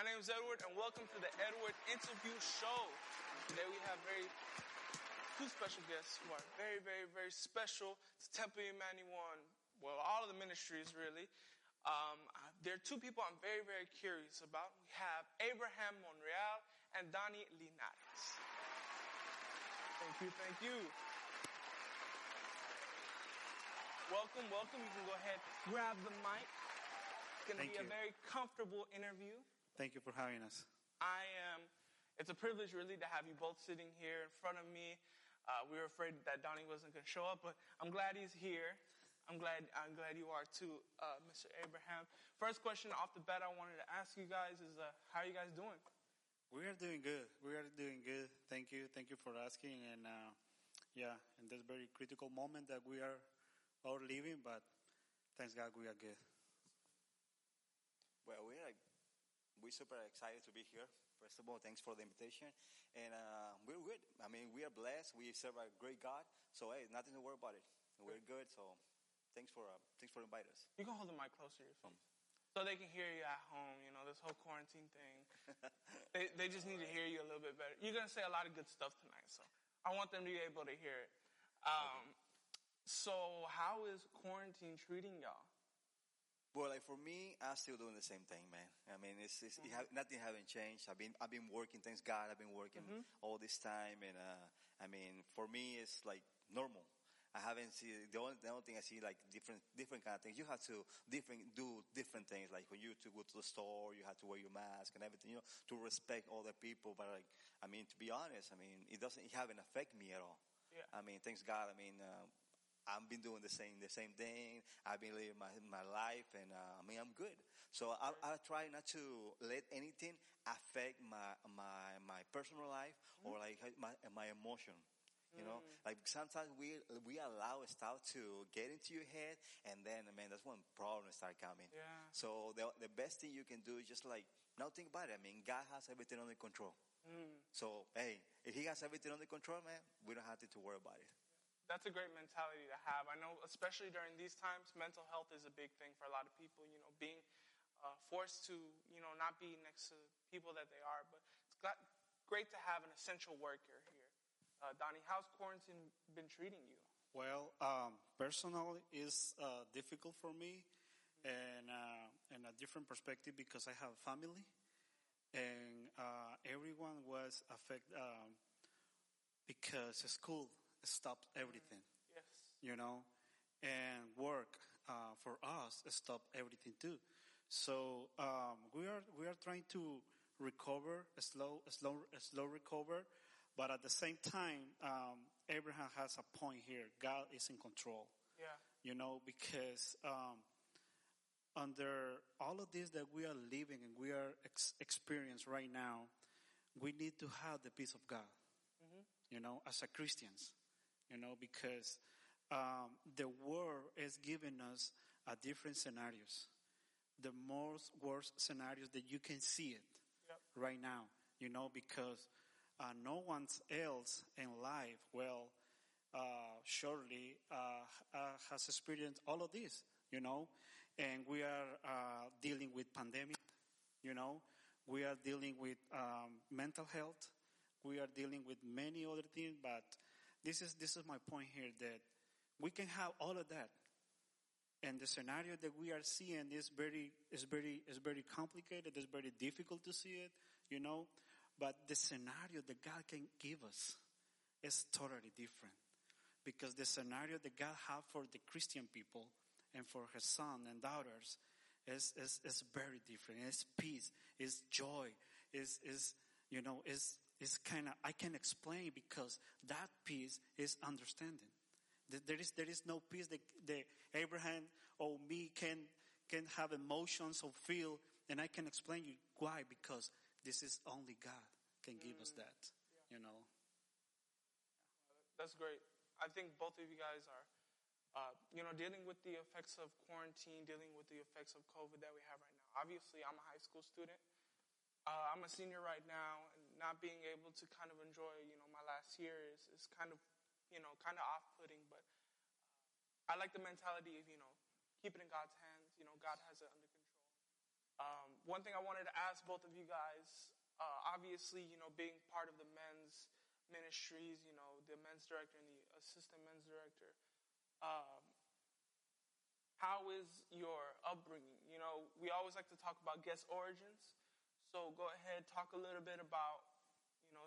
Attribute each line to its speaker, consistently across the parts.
Speaker 1: My name is Edward, and welcome to the Edward Interview Show. Today we have very two special guests who are very, very, very special to Temple Emmanuel and, well, all of the ministries, really. Um, there are two people I'm very, very curious about. We have Abraham Monreal and Donnie Linares. Thank you, thank you. Welcome, welcome. You can go ahead, grab the mic. It's going to be a very comfortable interview.
Speaker 2: Thank you for having us.
Speaker 1: I am, it's a privilege really to have you both sitting here in front of me. Uh, we were afraid that Donnie wasn't going to show up, but I'm glad he's here. I'm glad, I'm glad you are too, uh, Mr. Abraham. First question off the bat I wanted to ask you guys is, uh, how are you guys doing?
Speaker 2: We are doing good. We are doing good. Thank you. Thank you for asking. And uh, yeah, in this very critical moment that we are all living, but thanks God we are good.
Speaker 3: Well, we're like, we're super excited to be here. First of all, thanks for the invitation, and uh, we're good. I mean, we are blessed. We serve a great God, so hey, nothing to worry about it. We're good. So, thanks for uh, thanks for inviting us.
Speaker 1: You can hold the mic closer to your face. So they can hear you at home, you know, this whole quarantine thing. they, they just need to hear you a little bit better. You're going to say a lot of good stuff tonight, so I want them to be able to hear it. Um, so how is quarantine treating y'all?
Speaker 3: Well, like for me, I'm still doing the same thing, man. I mean, it's, it's it ha- nothing haven't changed. I've been I've been working. Thanks God, I've been working all this time, and uh, I mean, for me, it's like normal. I haven't seen the only, the only thing I see like different different kind of things. You have to different do different things. Like when you to go to the store, you have to wear your mask and everything. You know, to respect other people. But like, I mean, to be honest, I mean, it doesn't it haven't affect me at all.
Speaker 1: Yeah.
Speaker 3: I mean, thanks God. I mean, uh, I've been doing the same the same thing. I've been living my my life, and uh, I mean, I'm good. So I, I try not to let anything affect my my my personal life mm-hmm. or like my my emotion. You know, mm. like sometimes we we allow stuff to get into your head, and then man, that's when problems start coming.
Speaker 1: Yeah.
Speaker 3: So the the best thing you can do is just like now think about it. I mean, God has everything under control. Mm. So hey, if He has everything under control, man, we don't have to, to worry about it.
Speaker 1: That's a great mentality to have. I know, especially during these times, mental health is a big thing for a lot of people. You know, being uh, forced to, you know, not be next to people that they are. But it's got, great to have an essential worker here. Uh, Donnie, how's quarantine been treating you?
Speaker 2: Well, um, personally, is uh, difficult for me, and uh, in a different perspective because I have family, and uh, everyone was affected um, because school stopped everything.
Speaker 1: Yes.
Speaker 2: you know, and work uh, for us stop everything too. So um, we are we are trying to recover, a slow, slow, slow recover, but at the same time, um, Abraham has a point here. God is in control,
Speaker 1: Yeah.
Speaker 2: you know, because um, under all of this that we are living and we are ex- experiencing right now, we need to have the peace of God, you know, as a Christians, you know, because um, the world is giving us a different scenarios, the most worst scenarios that you can see it
Speaker 1: Yep.
Speaker 2: right now, you know, because uh, no one else in life, well, uh, surely uh, uh, has experienced all of this, you know, and we are uh, dealing with pandemic, you know, we are dealing with um, mental health, we are dealing with many other things, but this is this is my point here that we can have all of that, and the scenario that we are seeing is very is very is very complicated. It's very difficult to see it, you know. But the scenario that God can give us is totally different, because the scenario that God have for the Christian people and for His son and daughters is is, is very different. It's peace, it's joy, is is you know is is kind of I can explain because that peace is understanding. There- There is there is no peace that, that Abraham or me can can have emotions or feel, and I can explain you why because this is only God can give us that. You know.
Speaker 1: That's great. I think both of you guys are, uh, you know, dealing with the effects of quarantine, dealing with the effects of COVID that we have right now. Obviously, I'm a high school student. Uh, I'm a senior right now, and not being able to kind of enjoy, you know, my last year is, is kind of, you know, kind of off-putting. But uh, I like the mentality of, you know, keep it in God's hands. You know, God has it under control. Um, one thing I wanted to ask both of you guys, uh, obviously, you know, being part of the men's ministries, you know, the men's director and the assistant men's director, um, how is your upbringing? You know, we always like to talk about guest origins. So go ahead, talk a little bit about,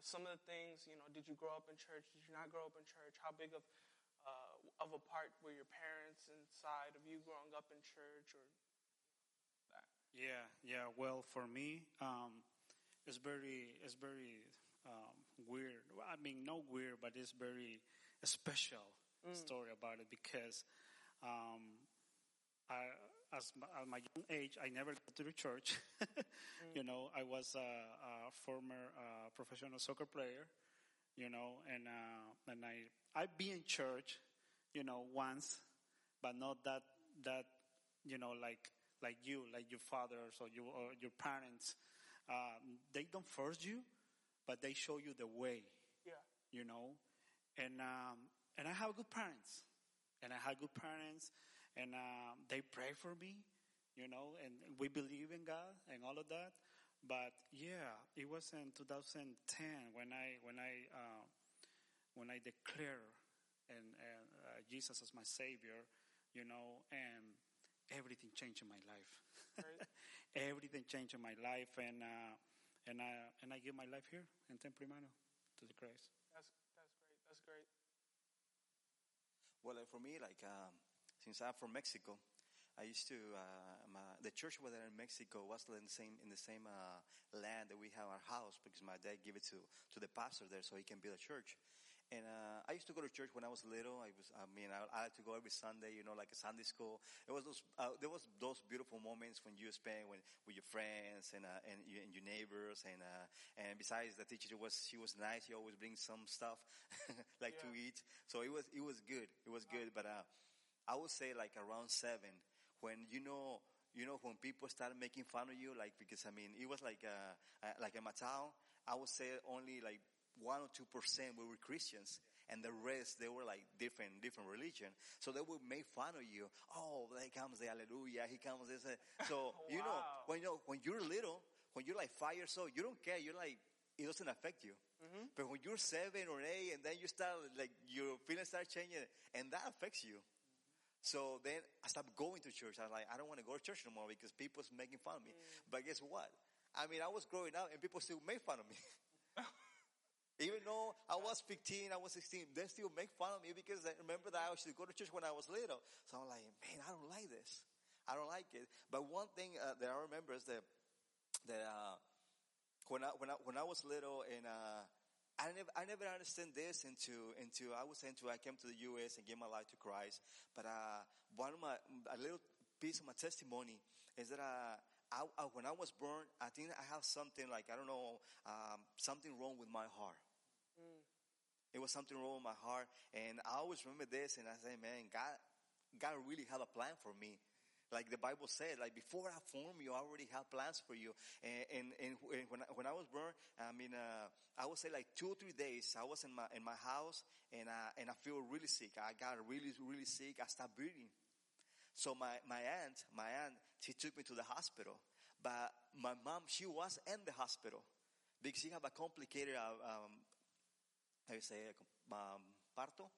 Speaker 1: some of the things. You know, did you grow up in church? Did you not grow up in church? How big of uh, of a part were your parents inside of you growing up in church or that?
Speaker 2: Yeah, yeah. Well, for me, um, it's very, it's very um, weird. Well, I mean, no weird, but it's very special story about it because um, I, as my, at my young age, I never got to the church. You know, I was a, a former uh, professional soccer player. You know, and uh, and I I be in church, you know, once, but not that that you know like like you, like your fathers or your or your parents. Um, they don't force you, but they show you the way
Speaker 1: Yeah.
Speaker 2: you know, and um, and I have good parents, and I had good parents, and um, they pray for me, you know, and we believe in God and all of that. But yeah, it was in 2010 when I when I uh, when I declare and, and uh, Jesus as my Savior, you know, and everything changed in my life.
Speaker 1: Right.
Speaker 2: everything changed in my life, and uh, and I and I give my life here in Temple Emmanuel to the Christ.
Speaker 1: That's that's great. That's great.
Speaker 3: Well, like for me, like um, since I'm from Mexico, I used to uh, my, the church there in Mexico was in the same in the same uh, land that we have our house because my dad gave it to to the pastor there so he can build a church. And uh, I used to go to church when I was little. I was, I mean, I, I had to go every Sunday, you know, like a Sunday school. It was those, uh, there was those beautiful moments when you spend when, with your friends and uh, and, you, and your neighbors. And uh, and besides, the teacher was she was nice. She always brings some stuff like to eat. So it was it was good. It was good. But uh, I would say like around seven, when you know you know when people start making fun of you, like because I mean it was like uh, uh, like in my town, I would say only like one or two percent we were Christians. And the rest, they were like different, different religion. So they would make fun of you. Oh, there comes the hallelujah. He comes this. So, you know, when you know, when you're little, when you're like five years old, you don't care. You're like, it doesn't affect you. But when you're seven or eight and then you start like your feelings start changing and that affects you. So then I stopped going to church. I was like, I don't want to go to church no more because people's making fun of me. But guess what? I mean, I was growing up and people still make fun of me. Even though I was 15, I was 16, they still make fun of me because I remember that I used to go to church when I was little. So I'm like, man, I don't like this. I don't like it. But one thing uh, that I remember is that, that, uh, when I, when I, when I was little and, uh, I never, I never understand this into, into, I was into, I came to the U.S. and gave my life to Christ. But, uh, one of my, a little piece of my testimony is that, uh, I, I, when I was born, I think I have something like, I don't know, um, something wrong with my heart. It was something wrong with my heart. And I always remember this and I say, man, God, God really have a plan for me. Like the Bible said, like before I formed you, I already have plans for you. And, and, and when, I, when I was born, I mean, uh, I would say like two or three days, I was in my, in my house and, uh, and I feel really sick. I got really, really sick. I stopped breathing. So my, my aunt, my aunt, she took me to the hospital. But my mom, she was in the hospital because she had a complicated, uh, um, how you say, um, parto?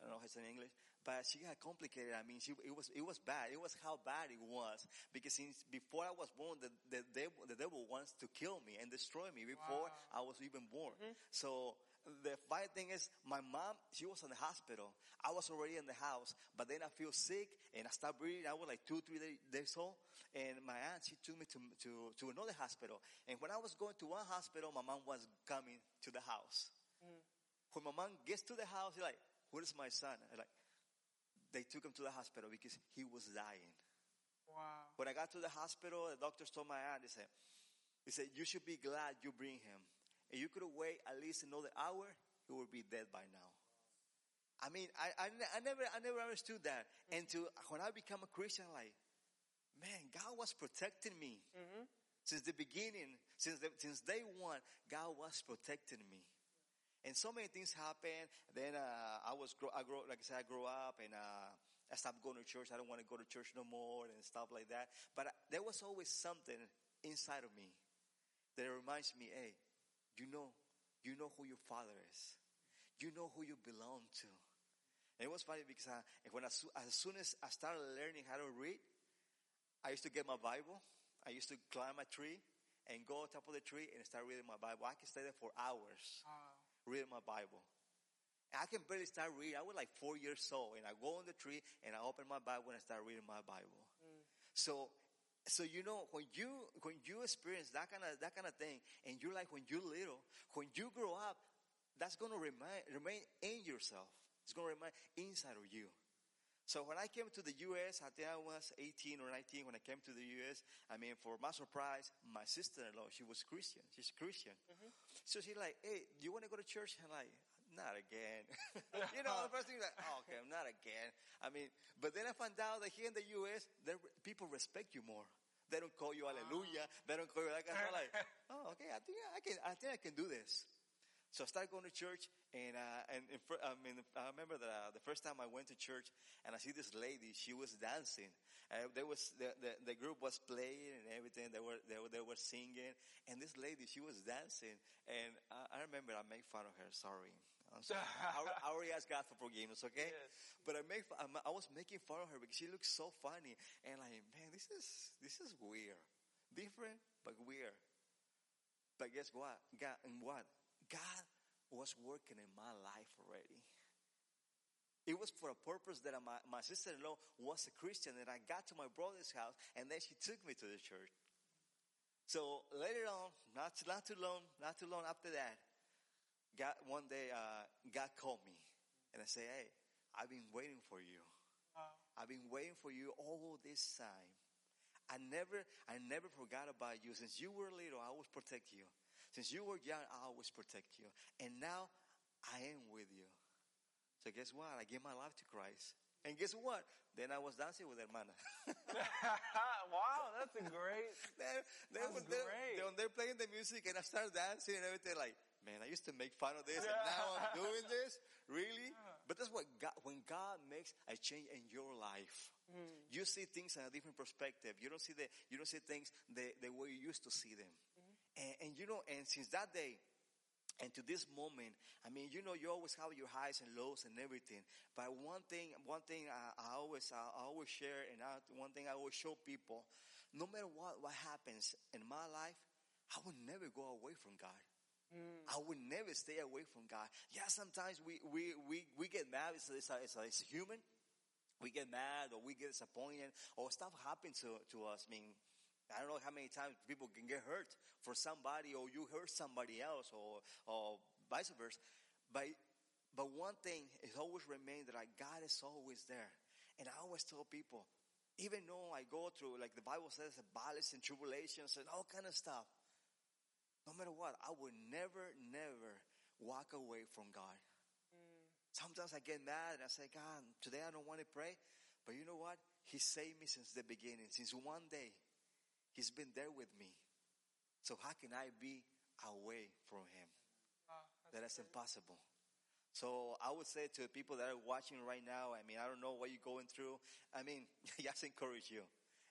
Speaker 3: I don't know how say in English, but she got complicated. I mean, she, it was, it was bad. It was how bad it was because since before I was born, the, the devil, the devil wants to kill me and destroy me before
Speaker 1: Wow.
Speaker 3: I was even born. Mm-hmm. So the funny thing is, my mom, she was in the hospital. I was already in the house, but then I feel sick and I stopped breathing. I was like two, three days old. And my aunt, she took me to, to, to another hospital. And when I was going to one hospital, my mom was coming to the house. Mm. When my mom gets to the house, she's like, where's my son? I'm like, they took him to the hospital because he was dying.
Speaker 1: Wow.
Speaker 3: When I got to the hospital, the doctors told my aunt, they said, they said, you should be glad you bring him. And you could have waited at least another hour, he would be dead by now. I mean, I, I, I never, I never understood that. Mm-hmm. And to, when I become a Christian, like, man, God was protecting me. Mm-hmm. Since the beginning, since the, since day one, God was protecting me. And so many things happened. Then uh, I was, grow, I grow, like I said, I grew up and uh, I stopped going to church. I don't want to go to church no more and stuff like that. But uh, there was always something inside of me that reminds me, hey, you know, you know who your father is. You know who you belong to. And it was funny because I, when I, as soon as I started learning how to read, I used to get my Bible. I used to climb a tree and go on top of the tree and start reading my Bible. I could stay there for hours
Speaker 1: Wow.
Speaker 3: Reading my Bible. And I can barely start reading. I was like four years old and I go on the tree and I open my Bible and I start reading my Bible. Mm. So, so you know, when you, when you experience that kind of, that kind of thing and you're like, when you're little, when you grow up, that's going to remain, remain in yourself. It's going to remain inside of you. So when I came to the U.S., I think I was 18 or 19 when I came to the U.S. I mean, for my surprise, my sister-in-law, she was Christian. She's Christian. Mm-hmm. So she's like, hey, do you want to go to church? And I'm like, not again. you know, the first thing like, oh, okay, not again. I mean, but then I found out that here in the U.S., there, people respect you more. They don't call you hallelujah. Ah. They don't call you like, I'm like, oh, okay, I think I can, I think I can do this. So I started going to church, and uh, and I mean, I remember the the first time I went to church, and I see this lady. She was dancing. Uh, there was the, the the group was playing and everything. They were they were they were singing, and this lady she was dancing. And I, I remember I made fun of her. Sorry. I'm sorry. I, I already asked God for forgiveness, okay?
Speaker 1: Yes.
Speaker 3: But I make I I was making fun of her because she looked so funny, and like, man, this is this is weird, different but weird. But guess what? God and what? God was working in my life already. It was for a purpose that my, my sister-in-law was a Christian and I got to my brother's house and then she took me to the church. So later on, not, not too long, not too long after that, God, one day, uh, God called me and I said, Hey, I've been waiting for you. I've been waiting for you all this time. I never, I never forgot about you. Since you were little, I always protect you. Since you were young, I always protect you. And now I am with you. So guess what? I gave my life to Christ. And guess what? Then I was dancing with Hermana.
Speaker 1: wow, that's a great.
Speaker 3: they, they,
Speaker 1: That's
Speaker 3: were- they,
Speaker 1: great.
Speaker 3: they, when they're playing the music and I started dancing and everything, like, man, I used to make fun of this and now I'm doing this? Really? But that's what God, when God makes a change in your life, mm. you see things in a different perspective. You don't see the, you don't see things the, the way you used to see them. And, and you know, and since that day, and to this moment, I mean, you know, you always have your highs and lows and everything. But one thing, one thing I, I always, I, I always share, and I, one thing I always show people, no matter what what happens in my life, I will never go away from God. Mm. I will never stay away from God. Yeah, sometimes we we we, we get mad. It's, it's, it's, it's human. We get mad or we get disappointed or stuff happens to, to us. I mean, I don't know how many times people can get hurt for somebody or you hurt somebody else or, or vice versa. But, but one thing is always remain that like God is always there. And I always tell people, even though I go through, like the Bible says, battles and tribulations and all kind of stuff, no matter what, I will never, never walk away from God. Mm. Sometimes I get mad and I say, God, today I don't want to pray. But you know what? He saved me since the beginning. Since one day, He's been there with me. So how can I be away from Him?
Speaker 1: Ah, wow,
Speaker 3: That is impossible. So I would say to the people that are watching right now, I mean, I don't know what you're going through. I mean, just encourage you.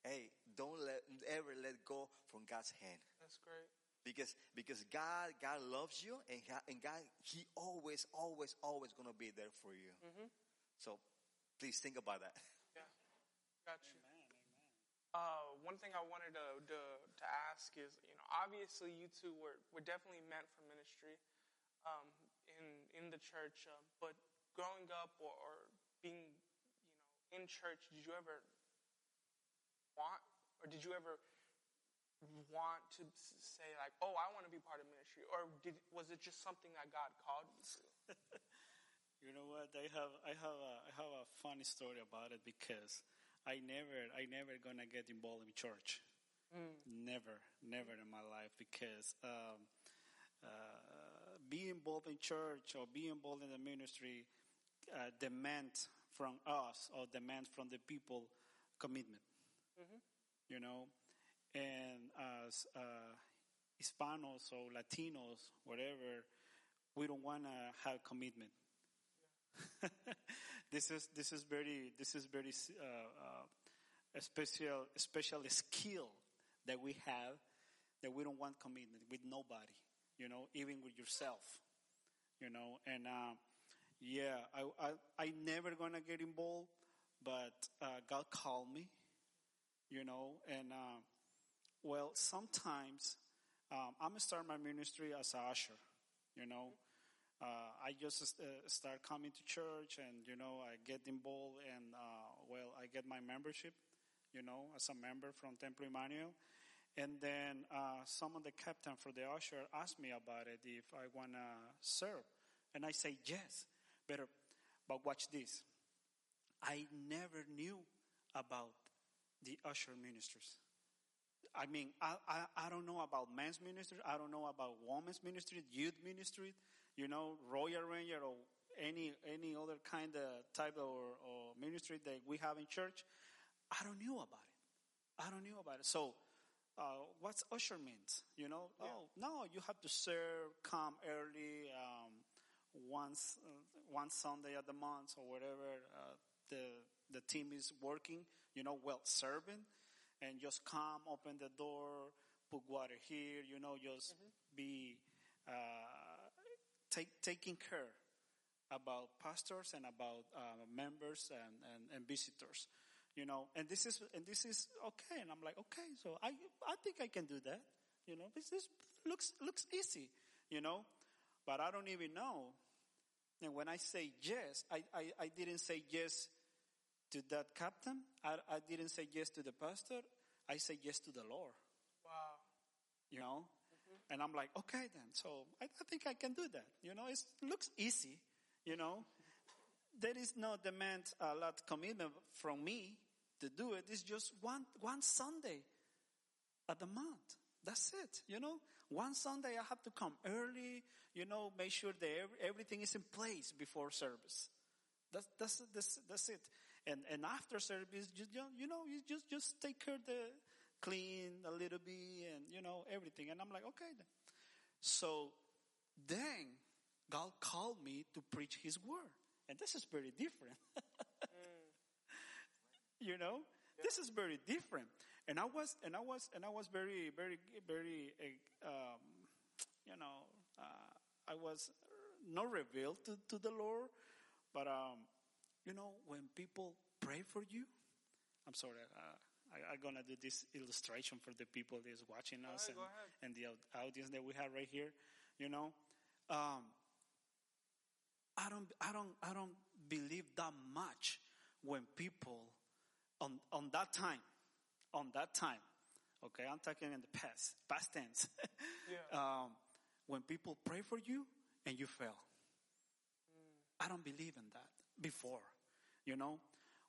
Speaker 3: Hey, don't let, ever let go from God's hand
Speaker 1: that's great.
Speaker 3: because because God God loves you and God, and God He always always always gonna be there for you. Mm-hmm. So please think about that.
Speaker 1: Yeah, got you. Uh, one thing I wanted to, to to ask is, you know, obviously you two were, were definitely meant for ministry, um, in in the church. Uh, but growing up or, or being, you know, in church, did you ever want, or did you ever want to say like, oh, I want to be part of ministry, or did was it just something that God called you to?
Speaker 2: You know what? I have I have a I have a funny story about it because I never I never gonna get involved in church. Never, never in my life because um, uh, being involved in church or being involved in the ministry uh, demand from us or demand from the people commitment. You know, and as uh, Hispanos or Latinos, whatever, we don't want to have commitment. this is this is very this is very uh, uh, a special special skill that we have that we don't want commitment with nobody. You know, even with yourself. You know, and uh, yeah, I, I I never gonna get involved, but uh, God called me. You know, and uh, well, sometimes um, I'm gonna start my ministry as a usher. You know, uh, I just uh, start coming to church, and you know, I get involved, and uh, well, I get my membership. You know, as a member from Temple Emmanuel, and then uh, some of the captain for the usher asked me about it if I wanna serve, and I say yes. But but watch this. I never knew about the usher ministries. I mean, I, I, I don't know about men's ministry. I don't know about women's ministry, youth ministry, you know, Royal Ranger or any, any other kind of type of or, or ministry that we have in church. I don't knew about it. I don't knew about it. So, uh, what's usher means? You know,
Speaker 1: Yeah.
Speaker 2: oh, no, you have to serve, come early, um, once, uh, one Sunday at the month or whatever, uh, the, the team is working, you know, well serving and just come, open the door, put water here, you know, just be uh, take, taking care about pastors and about uh, members and, and, and visitors, you know. And this is and this is okay. And I'm like, okay, so I I think I can do that, you know. This is, looks looks easy, you know, but I don't even know. And when I say yes, I, I, I didn't say yes to that captain. I, I didn't say yes to the pastor. I say yes to the Lord,
Speaker 1: Wow.
Speaker 2: you know? And I'm like, okay then. So I, I think I can do that. You know, it looks easy, you know? There is no demand a lot commitment from me to do it. It's just one, one Sunday at the month. That's it, you know? One Sunday I have to come early, you know, make sure that everything is in place before service. That's, that's, that's, that's it. And, and after service, you, you know- you just, just take care of the clean a little bit and, you know, everything. And I'm like, okay then. So then God called me to preach his word. And this is very different. you know, this is very different. And I was, and I was, and I was very, very, very, um, you know, uh, I was not revealed to, to the Lord, but, um, you know, when people pray for you, I'm sorry, uh, I, I'm gonna do this illustration for the people that is watching us
Speaker 1: ahead,
Speaker 2: and, and the audience that we have right here. You know, um, I don't, I don't, I don't believe that much when people on on that time, on that time. Okay, I'm talking in the past, past tense.
Speaker 1: Yeah.
Speaker 2: um, when people pray for you and you fail. I don't believe in that before. You know,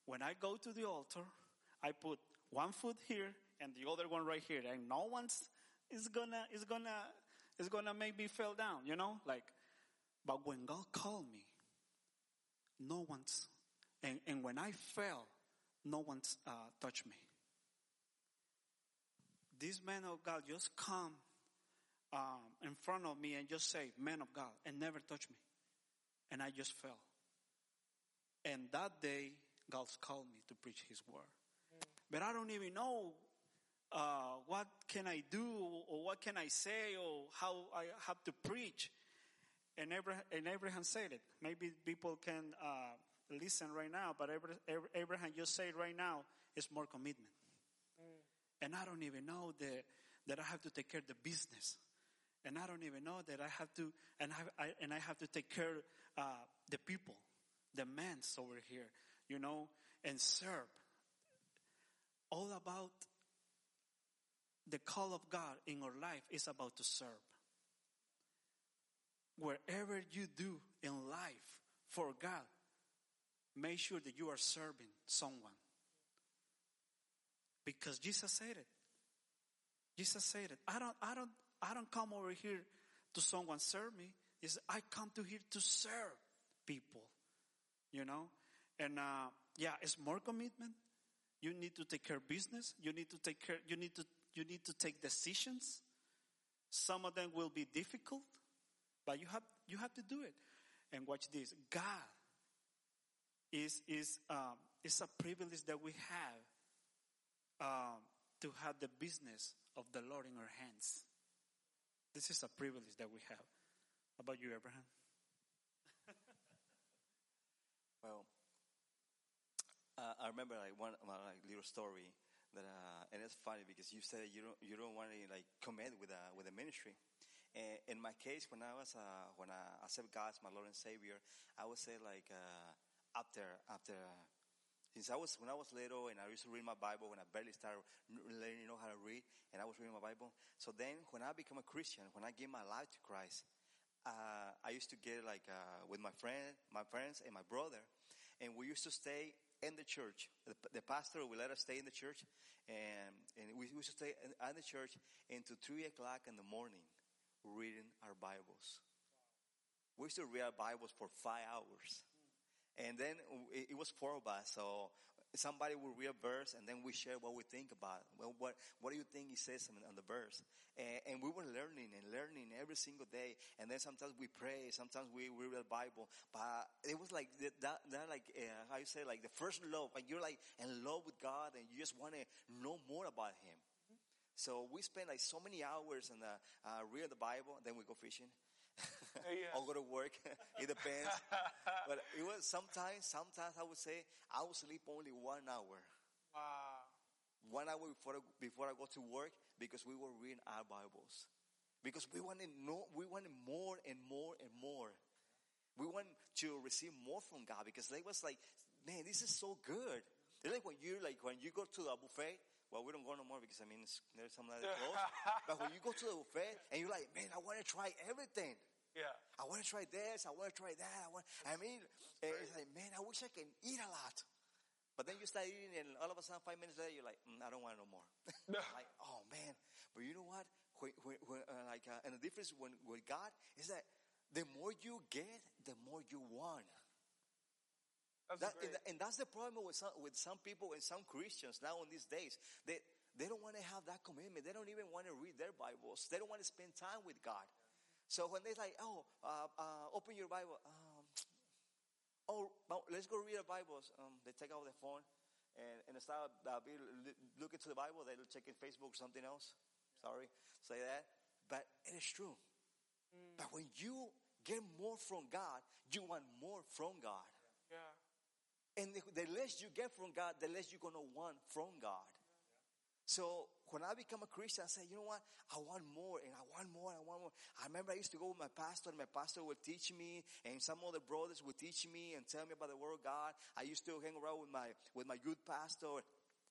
Speaker 2: when I go to the altar, I put one foot here and the other one right here, and no one's is gonna is gonna is gonna make me fall down. You know, like, but when God called me, no one's, and, and when I fell, no one's uh, touched me. This man of God just come um, in front of me and just say, "Man of God," and never touch me, and I just fell. And that day, God called me to preach His word, but I don't even know uh, what can I do or what can I say or how I have to preach. And Abraham, and Abraham said it. Maybe people can uh, listen right now, but Abra- Abra- Abraham just said right now is more commitment. And I don't even know that, that I have to take care of the business. And I don't even know that I have to, and I, I and I have to take care uh, the people, the men's over here, you know, and serve. All about the call of God in our life is about to serve. Wherever you do in life for God, make sure that you are serving someone. Because Jesus said it. Jesus said it. I don't, I don't, I don't come over here to someone serve me. Is I come to here to serve people. You know? And, uh, yeah, it's more commitment. You need to take care of business. You need to take care, you need to, you need to take decisions. Some of them will be difficult, but you have, you have to do it. And watch this. God is, is, um, is a privilege that we have um, to have the business of the Lord in our hands. This is a privilege that we have. How about you, Abraham?
Speaker 3: Well, uh, I remember like one like little story that, uh, and it's funny because you said you don't you don't want to like commit with a with a ministry. And in my case, when I was uh, when I accepted God as my Lord and Savior, I would say like uh, after after since I was when I was little and I used to read my Bible when I barely started learning know how to read and I was reading my Bible. So then when I became a Christian, when I gave my life to Christ, uh, I used to get like uh, with my friend, my friends, and my brother, and we used to stay in the church. The, pastor will let us stay in the church, and and we used to stay in, in the church until three o'clock in the morning, reading our Bibles. We used to read our Bibles for five hours, and then it was four of us, so somebody will read a verse and then we share what we think about it. Well, what, what do you think he says on, on the verse? And, and, we were learning and learning every single day. And then sometimes we pray, sometimes we, we read the Bible. But it was like that, that like, uh, how you say, like the first love. Like you're like in love with God and you just want to know more about Him. So we spend like so many hours in the, uh, read the Bible, then we go fishing.
Speaker 1: Yeah.
Speaker 3: or go to work. it depends. but it was sometimes, sometimes I would say I would sleep only one hour.
Speaker 1: Wow.
Speaker 3: One hour before I, before I go to work because we were reading our Bibles. Because we wanted know, we wanted more and more and more. We want to receive more from God because they was like, man, this is so good. It's like when you like when you go to the buffet. Well, we don't go no more because I mean there's some that close. but when you go to the buffet and you're like, man, I want to try everything.
Speaker 1: Yeah.
Speaker 3: I want to try this. I want to try that. I want. I mean, it's like, man, I wish I can eat a lot. But then you start eating, and all of a sudden, five minutes later, you're like, mm, I don't want no more. like, oh man. But you know what? When, when, when, uh, like, uh, and the difference when, with God is that the more you get, the more you want.
Speaker 1: That's
Speaker 3: That,
Speaker 1: great.
Speaker 3: and, and that's the problem with some, with some people and some Christians now in these days. They, they don't want to have that commitment. They don't even want to read their Bibles. They don't want to spend time with God. So when they're like, oh, uh, uh, open your Bible. Um, oh, let's go read our Bibles. Um, they take out their phone and, and start uh, be, looking to the Bible. They're checking Facebook or something else. Sorry, say that. But it is true. But when you get more from God, you want more from God.
Speaker 1: yeah.
Speaker 3: And the, the less you get from God, the less you're going to want from God. Yeah. So when I become a Christian, I say, you know what? I want more and I want more and I want more. I remember I used to go with my pastor and my pastor would teach me and some other brothers would teach me and tell me about the word of God. I used to hang around with my, with my youth pastor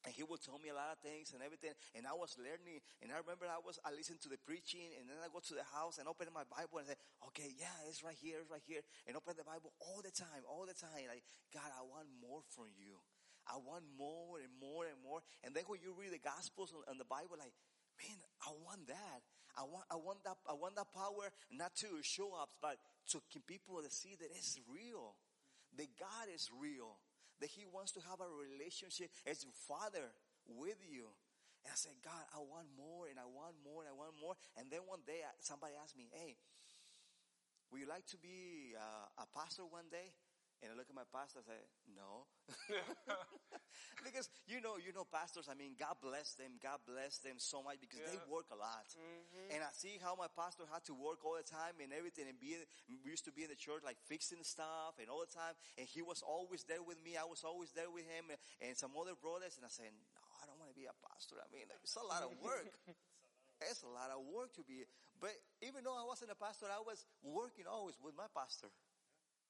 Speaker 3: and he would tell me a lot of things and everything. And I was learning. And I remember I was, I listened to the preaching and then I go to the house and open my Bible and say, okay, yeah, it's right here, it's right here. And open the Bible all the time, all the time. Like, God, I want more from you. I want more and more and more. And then when you read the Gospels and the Bible, like, man, I want that. I want, I want that, I want that power not to show up, but to keep people to see that it's real. That God is real. That He wants to have a relationship as your Father with you. And I said, God, I want more and I want more and I want more. And then one day somebody asked me, hey, would you like to be uh, a pastor one day? And I look at my pastor and say, no. because you know, you know, pastors, I mean, God bless them. God bless them so much because they work a lot. Mm-hmm. And I see how my pastor had to work all the time and everything and be, we used to be in the church like fixing stuff and all the time. And he was always there with me. I was always there with him and, and some other brothers. And I said, no, I don't want to be a pastor. I mean, it's a lot of work. it's a lot of work to be. But even though I wasn't a pastor, I was working always with my pastor.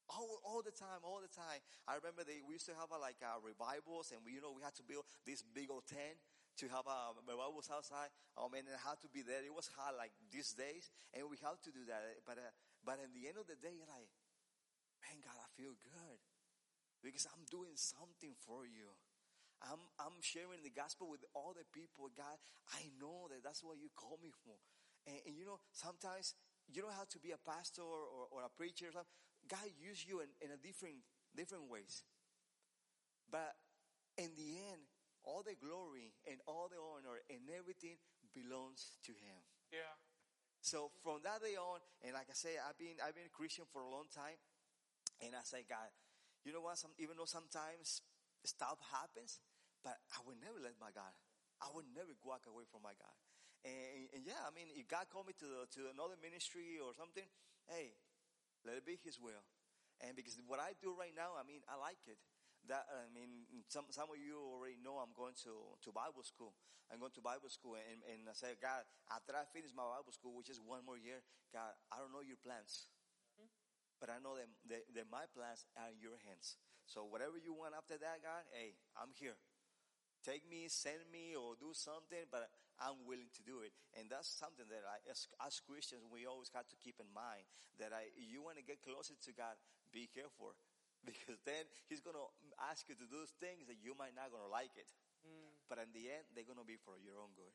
Speaker 3: All, all the time, all the time. I remember they, we used to have a, like uh, revivals and we, you know, we had to build this big old tent to have a revivals outside. Oh man, it had to be there. It was hot like these days and we had to do that. But, uh, but in the end of the day, like, man, God, I feel good because I'm doing something for you. I'm, I'm sharing the gospel with all the people. God, I know that that's what you call me for. And, and you know, sometimes you don't have to be a pastor or, or, or a preacher or something. God use you in, in a different, different ways. But in the end, all the glory and all the honor and everything belongs to Him.
Speaker 1: Yeah.
Speaker 3: So from that day on, and like I say, I've been I've been a Christian for a long time, and I say, God, you know what? Some, even though sometimes stuff happens, but I will never let my God. I will never walk away from my God. And, and yeah, I mean, if God called me to to another ministry or something, hey, let it be His will. And because what I do right now, I mean, I like it. That I mean, some some of you already know I'm going to to Bible school. I'm going to Bible school, and, and I said, God, after I finish my Bible school, which is one more year, God, I don't know your plans, but I know that, that that my plans are in your hands. So whatever you want after that, God, hey, I'm here. Take me, send me, or do something, but I'm willing to do it. And that's something that I, as, as Christians, we always have to keep in mind that I, you want to get closer to God, be careful because then he's going to ask you to do things that you might not going to like it. But in the end, they're going to be for your own good.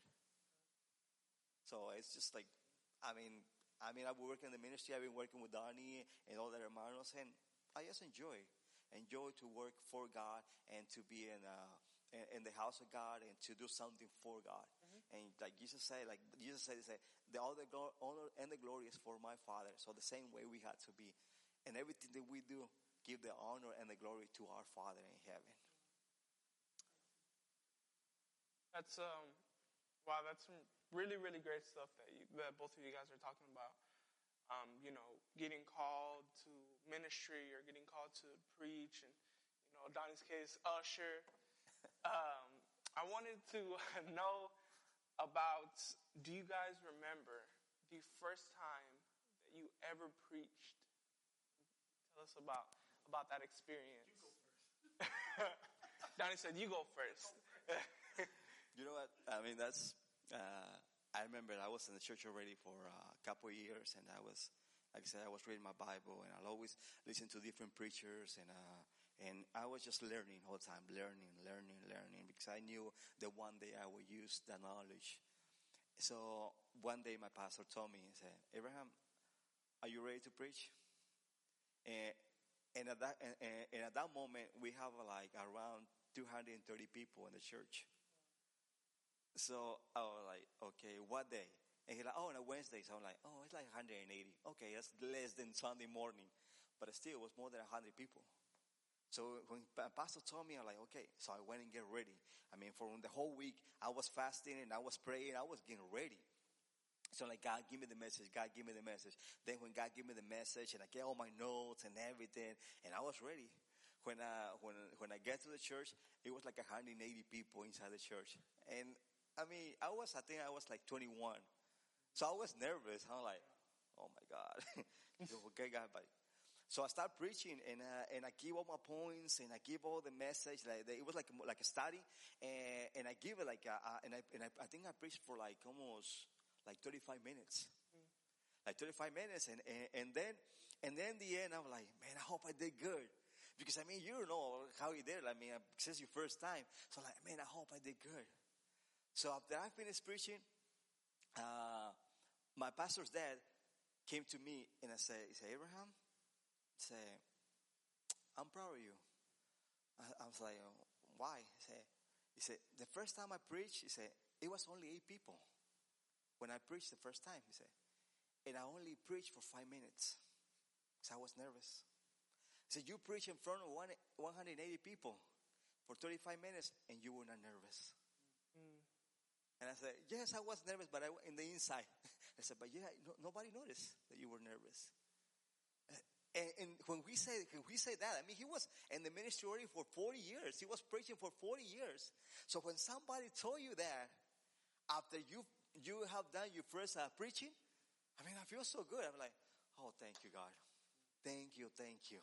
Speaker 3: So it's just like, I mean, I mean, I've been working in the ministry. I've been working with Donnie and all the hermanos, and I just enjoy, enjoy to work for God and to be in, uh, in, in the house of God and to do something for God. And like Jesus said, like Jesus said, he said, the all the glo- honor and the glory is for my Father. So the same way we had to be, and everything that we do, give the honor and the glory to our Father in heaven.
Speaker 1: That's um, wow, that's some really really great stuff that you, that both of you guys are talking about. Um, you know, getting called to ministry or getting called to preach, and you know, Donnie's case, usher. Um, I wanted to know about. Do you guys remember the first time that you ever preached? Tell us about about that experience. Donnie said, "You go first.
Speaker 3: You know what? I mean, that's. Uh, I remember I was in the church already for a couple of years, and I was, like I said, I was reading my Bible, and I'll always listen to different preachers, and uh, and I was just learning all the time, learning, learning, learning, because I knew that one day I would use the knowledge. So one day my pastor told me, he said, Abraham, are you ready to preach? And, and at that and, and- and at that moment we have like around 230 people in the church. So I was like, okay, what day? And he's like, oh, on a Wednesday. So I'm like, oh, it's like 180. Okay, that's less than Sunday morning, but still, it was more than 100 people. So when Pa- Pastor told me, I'm like, okay. So I went and get ready. I mean, for the whole week, I was fasting and I was praying. I was getting ready. So like, God, give me the message. God, give me the message. Then when God gave me the message and I get all my notes and everything, and I was ready. When I, when, when I get to the church, it was like 180 people inside the church. And I mean, I was, I think I was like 21. So I was nervous. I'm like, oh my God. Okay, God, but so I start preaching and uh, and I give all my points and I give all the message like it was like like a study and and I give it like uh, uh, and I and I, I think I preached for like almost like 35 minutes, like 35 minutes and, and and then and then the end I'm like man I hope I did good. Because I mean you don't know how you did I mean this is your first time. So like man I hope I did good. So after I finished preaching, uh, my pastor's dad came to me and I said, he said, Abraham, say, I'm proud of you. I, I was like, "Oh, why? He said, he said, the first time I preached, he said, it was only eight people. When I preached the first time, he said, and I only preached for five minutes. because I was nervous. He said, you preach in front of one, 180 people for 35 minutes and you were not nervous. Mm. And I said, yes, I was nervous, but I, in the inside. I said, but yeah, no, nobody noticed that you were nervous. And, and when we say when we say that, I mean he was in the ministry already for forty years. He was preaching for forty years. So when somebody told you that after you you have done your first uh, preaching, I mean I feel so good. I'm like, oh, thank you, God, thank you, thank you.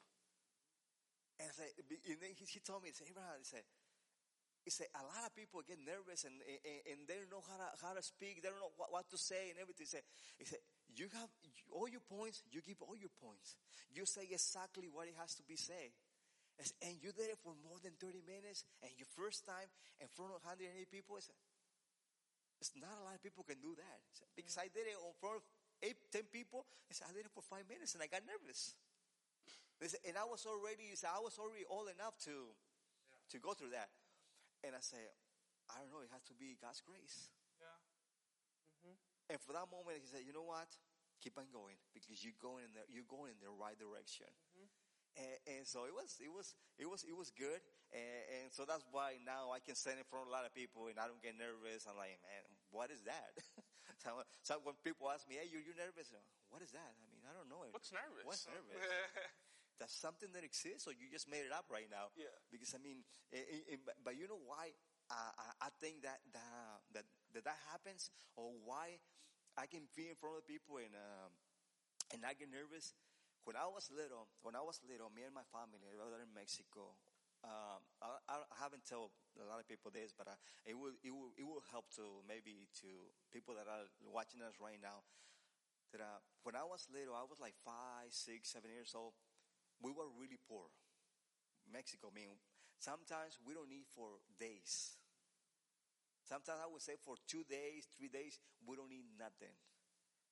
Speaker 3: And, and then he, he told me, he said, Abraham, he said, he said, a lot of people get nervous and, and, and they don't know how to, how to speak. They don't know what, what to say and everything. He said, you have all your points. You give all your points. You say exactly what it has to be said. And you did it for more than 30 minutes and your first time in front of 180 people. I said, it's not a lot of people can do that. Because I did it in front of eight, 10 people. I said, I did it for five minutes and I got nervous. And I was already, I was already old enough to, to go through that. And I said, I don't know, it has to be God's grace.
Speaker 1: Yeah. Mm-hmm.
Speaker 3: And for that moment, he said, "You know what? Keep on going because you're going in the you're going in the right direction." Mm-hmm. And, and so it was, it was, it was, it was good. And, and so that's why now I can stand in front of a lot of people and I don't get nervous. I'm like, man, what is that? so, so when people ask me, hey, you, you nervous? What is that? I mean, I don't know.
Speaker 1: What's nervous?
Speaker 3: What's nervous? That's something that exists or you just made it up right now.
Speaker 1: Yeah.
Speaker 3: Because I mean, eh, eh, eh, but- but you know why I, I think that, that, that, that that happens or why I can be in front of people and, um, and I get nervous. When I was little, when I was little, me and my family, we were in Mexico. Um, I, I haven't told a lot of people this, but uh, it will it will it will help to maybe to people that are watching us right now. That uh, when I was little, I was like five, six, seven years old. We were really poor. Mexico, I mean, sometimes we don't eat for days. Sometimes I would say for two days, three days, we don't eat nothing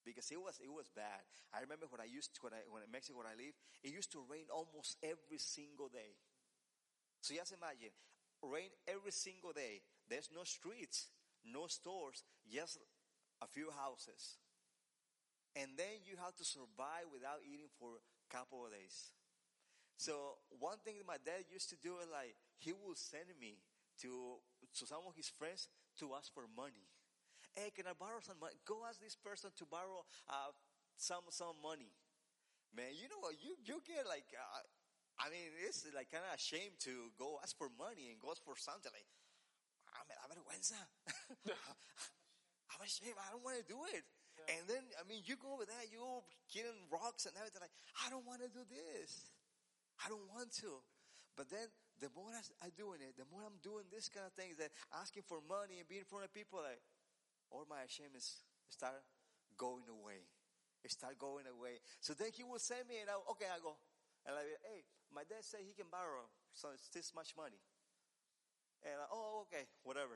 Speaker 3: because it was it was bad. I remember when I used to, when I when in Mexico when I lived, it used to rain almost every single day. So just imagine, rain every single day. There's no streets, no stores, just a few houses, and then you have to survive without eating for a couple of days. So one thing my dad used to do is like he would send me to to some of his friends to ask for money hey, can I borrow some money? Go ask this person to borrow uh, some some money. Man, you know what? You you get like, uh, I mean, it's like kind of ashamed to go ask for money and go ask for something like, I mean, a vergüenza. I'm ashamed. I don't want to do it. And then, I mean, you go over there, you're getting rocks and everything. Like, I don't want to do this. I don't want to. But then, the more I'm doing it, the more I'm doing this kind of things, that asking for money and being in front of people, like, all my shame is start going away. It start going away. So then he will send me and I, okay, I go. And I, hey, my dad said he can borrow so it's this much money. And I, oh, okay, whatever.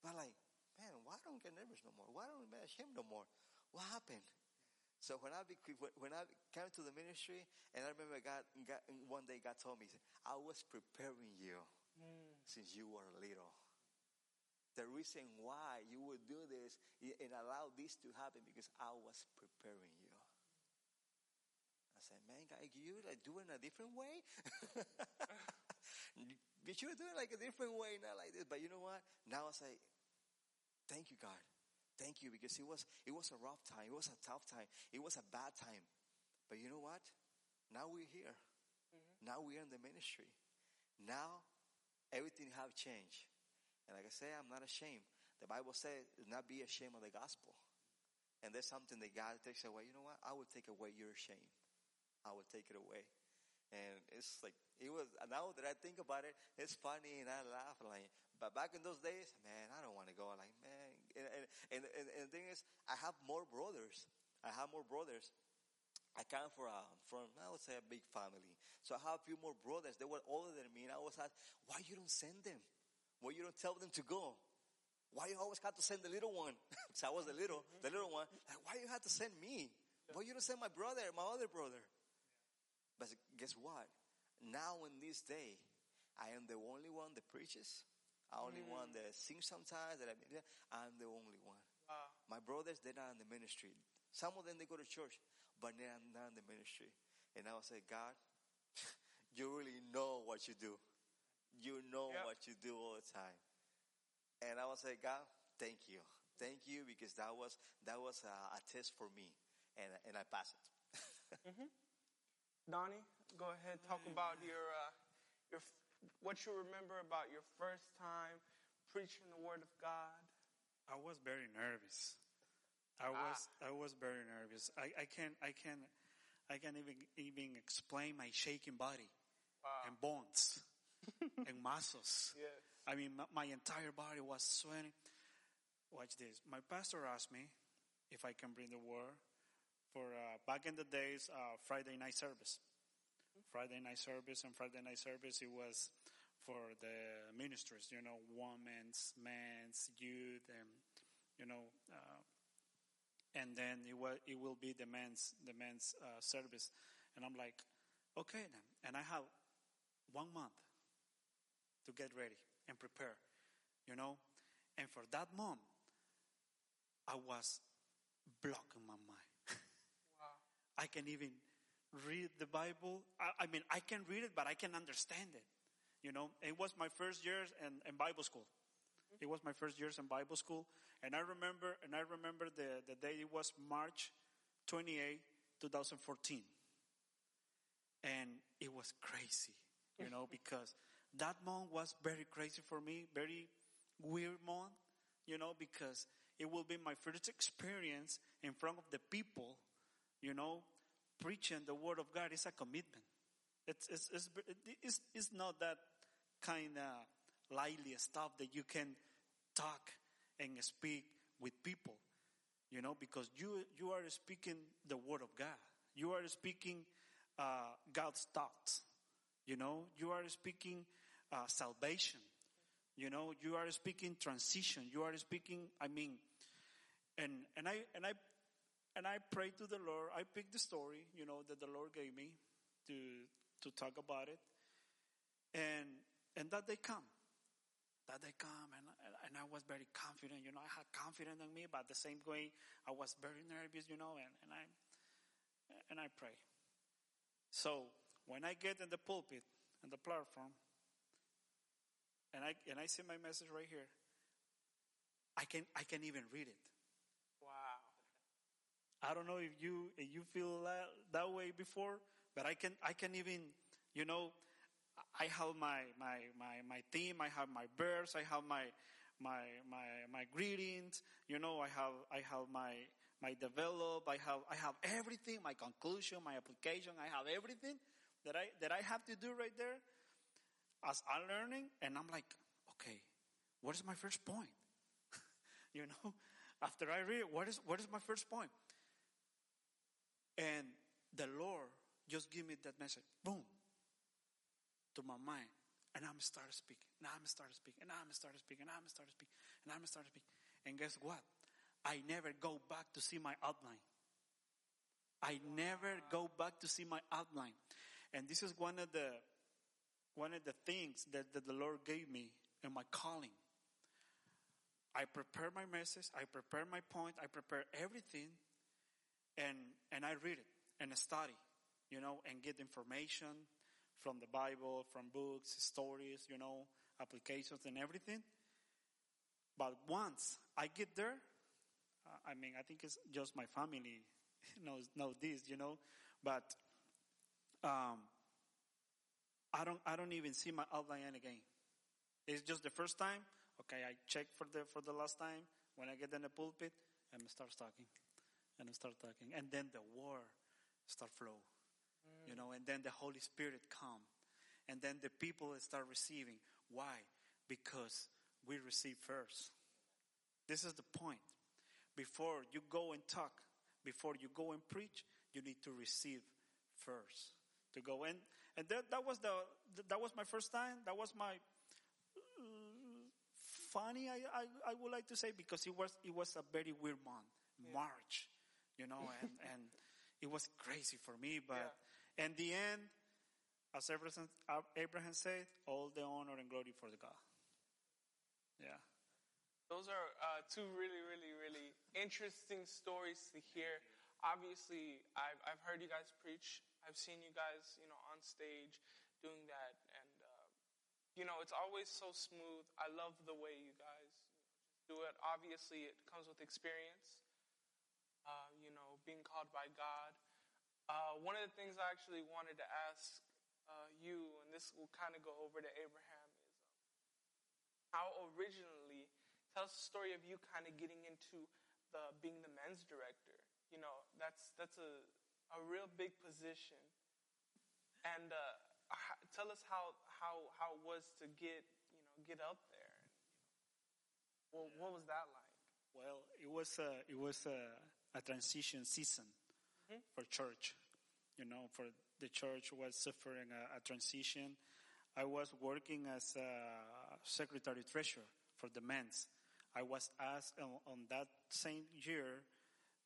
Speaker 3: But like, man, why don't get nervous no more? Why don't I get ashamed no more? What happened? So when I when I came to the ministry, and I remember God, God one day God told me, I was preparing you mm. since you were little the reason why you would do this and allow this to happen because I was preparing you. I said, man, God, you like doing a different way? you should do it like a different way, not like this. But you know what? Now I say, thank you, God. Thank you because it was it was a rough time. It was a tough time. It was a bad time. But you know what? Now we're here. Mm-hmm. Now we're in the ministry. Now everything have changed. And like I say, I'm not ashamed. The Bible says, not be ashamed of the gospel. And there's something that God takes away. You know what? I will take away your shame. I will take it away. And it's like, it was, now that I think about it, it's funny and I laugh. Like, but back in those days, man, I don't want to go. Like, man. And, and, and, and, the thing is, I have more brothers. I have more brothers. I come from, a, from, I would say, a big family. So I have a few more brothers. They were older than me. And I was asked, why you don't send them? Why you don't tell them to go? Why you always have to send the little one? so I was the little, the little one. Like, why you have to send me? Why you don't send my brother, my other brother? But guess what? Now in this day, I am the only one that preaches. I only mm. one that sings sometimes. That I, I'm the only one.
Speaker 1: Wow.
Speaker 3: My brothers, they're not in the ministry. Some of them they go to church, but they're not in the ministry. And I will say, God, you really know what you do. You know
Speaker 1: Yep.
Speaker 3: what you do all the time. And I will say, God, thank you, thank you, because that was that was a, a test for me, and and I passed it. Mm-hmm.
Speaker 1: Donnie, go ahead. Talk mm. about your uh, your what you remember about your first time preaching the word of God.
Speaker 2: I was very nervous. I was I was very nervous. I, I can I can I can't even even explain my shaking body
Speaker 1: Wow.
Speaker 2: and bones and muscles.
Speaker 1: Yes.
Speaker 2: I mean, my, my entire body was sweating. Watch this. My pastor asked me if I can bring the word for uh, back in the days uh, Friday night service. Friday night service and Friday night service it was for the ministers, you know, women's, men's, youth, and you know, uh, and then it will it will be the men's the men's uh, service, and I'm like, okay then, and I have one month to get ready and prepare, you know, and for that month, I was blocking my mind.
Speaker 1: Wow.
Speaker 2: I can even read the Bible. I, I mean, I can read it, but I can understand it. You know, it was my first years in, in Bible school. Mm-hmm. It was my first years in Bible school, and I remember, and I remember the, the day it was March 28, 2014, and it was crazy, you know, because that month was very crazy for me, very weird month, you know, because it will be my first experience in front of the people, you know, preaching the word of God is a commitment. It's, it's, it's, it's, it's not that kind of lightly stuff that you can talk and speak with people, you know, because you, you are speaking the word of God. You are speaking uh, God's thoughts, you know, you are speaking uh, salvation, you know, you are speaking transition. You are speaking, I mean, and, and I, and I, and I prayed to the Lord. I picked the story, you know, that the Lord gave me to, to talk about it. And, and that they come. That they come and, and I was very confident, you know, I had confidence in me, but the same way I was very nervous, you know, and, and I, and I pray. So when I get in the pulpit and the platform, and I and I see my message right here, I can I can even read it. I don't know if you if you feel that, that way before, but I can I can even you know I have my my my my theme, I have my verse, I have my my my my greetings, you know, I have I have my my develop, I have I have everything, my conclusion, my application, I have everything that I that I have to do right there as I'm learning and I'm like, okay, what is my first point? you know, after I read, what is what is my first point? And the Lord just give me that message, boom, to my mind. And I'm start speaking. And I'm start speaking. And I'm start speaking. And I'm start speaking. And I'm start speaking. And guess what? I never go back to see my outline. I never go back to see my outline. And this is one of the one of the things that, that the Lord gave me in my calling. I prepare my message, I prepare my point, I prepare everything, and and I read it and I study, you know, and get information from the Bible, from books, stories, you know, applications and everything. But once I get there, I mean, I think it's just my family knows know this, you know, but um, I don't I don't even see my outline again. It's just the first time. Okay, I check for the for the last time. When I get in the pulpit, and start talking, and start talking, and then the word start flow, you know, and then the Holy Spirit come, and then the people start receiving. Why? Because we receive first. This is the point. Before you go and talk, before you go and preach, you need to receive first. To go in, and that, that was the that was my first time. That was my uh, funny. I, I, I would like to say because it was it was a very weird month, March, you know, and and it was crazy for me. But in the end, as Abraham, Abraham said, all the honor and glory for the God. Yeah.
Speaker 1: Those are uh, two really, really, really interesting stories to hear. Obviously, I've, I've heard you guys preach. I've seen you guys, you know, on stage doing that, and uh, you know, it's always so smooth. I love the way you guys do it. Obviously, it comes with experience. Being called by God. Uh, one of the things I actually wanted to ask uh, you, and this will kind of go over to Abraham, is um, how originally tell us the story of you kind of getting into the being the men's director. You know, that's that's a a real big position. And uh, tell us how how how it was to get you know get up there. Well, what was that like?
Speaker 2: Well, it was a, it was a, a transition season
Speaker 1: Mhm.
Speaker 2: for church. You know, for the church was suffering a, a transition. I was working as a secretary treasurer for the men's. I was asked on, on that same year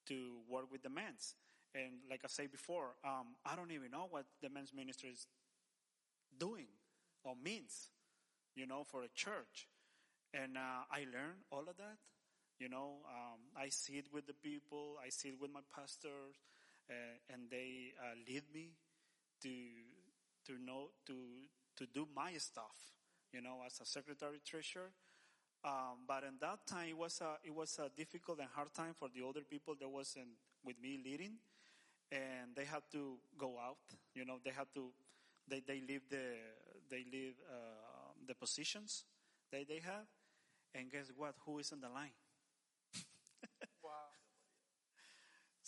Speaker 2: to work with the men's. And like I said before, um, I don't even know what the men's ministry is doing or means, you know, for a church. And uh, I learned all of that, You know, um, I sit with the people, I sit with my pastors, uh, and they uh, lead me to to know to to do my stuff. You know, as a secretary treasurer. Um, but in that time, it was a it was a difficult and hard time for the older people that wasn't with me leading, and they had to go out. You know, they had to they they leave the they leave uh, the positions that they have, and guess what? Who is in the line?
Speaker 1: Wow.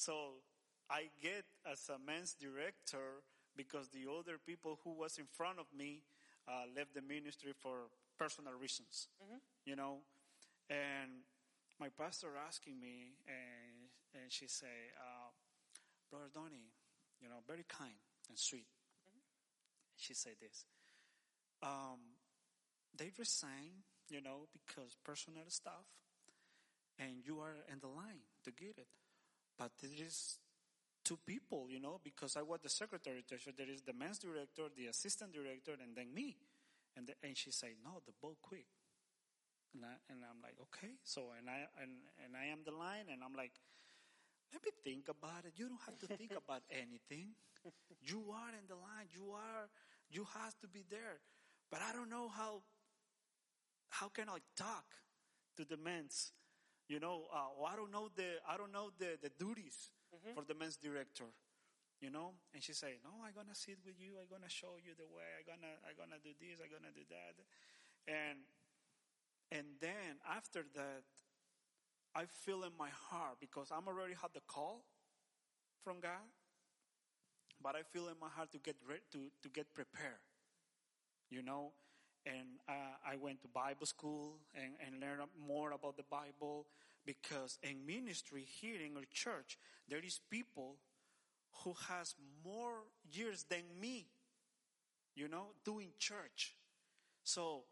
Speaker 2: So I get as a men's director because the other people who was in front of me uh, left the ministry for personal reasons, you know. And my pastor asking me, and and she say, uh, "Brother Donny, you know, very kind and sweet." She said this. Um, they resign, you know, because personal stuff, and you are in the line to get it. But there is two people, you know, because I was the secretary treasurer. There is the men's director, the assistant director, and then me. And the, and she said, "No, the boat quick." And, I, and I'm like, "Okay." So and I and and I am the line, and I'm like, "Let me think about it. You don't have to think about anything. You are in the line. You are. You have to be there." But I don't know how. How can I talk to the men's? You know, uh, or I don't know the I don't know the the duties for the men's director. You know, and she said, "No, I'm gonna sit with you. I'm gonna show you the way. I'm gonna I'm gonna do this. I'm gonna do that." And and then after that, I feel in my heart because I'm already had the call from God, but I feel in my heart to get re- to to get prepared. You know, and uh, I went to Bible school and, and learned more about the Bible because in ministry here in our church, there is people who has more years than me, you know, doing church. So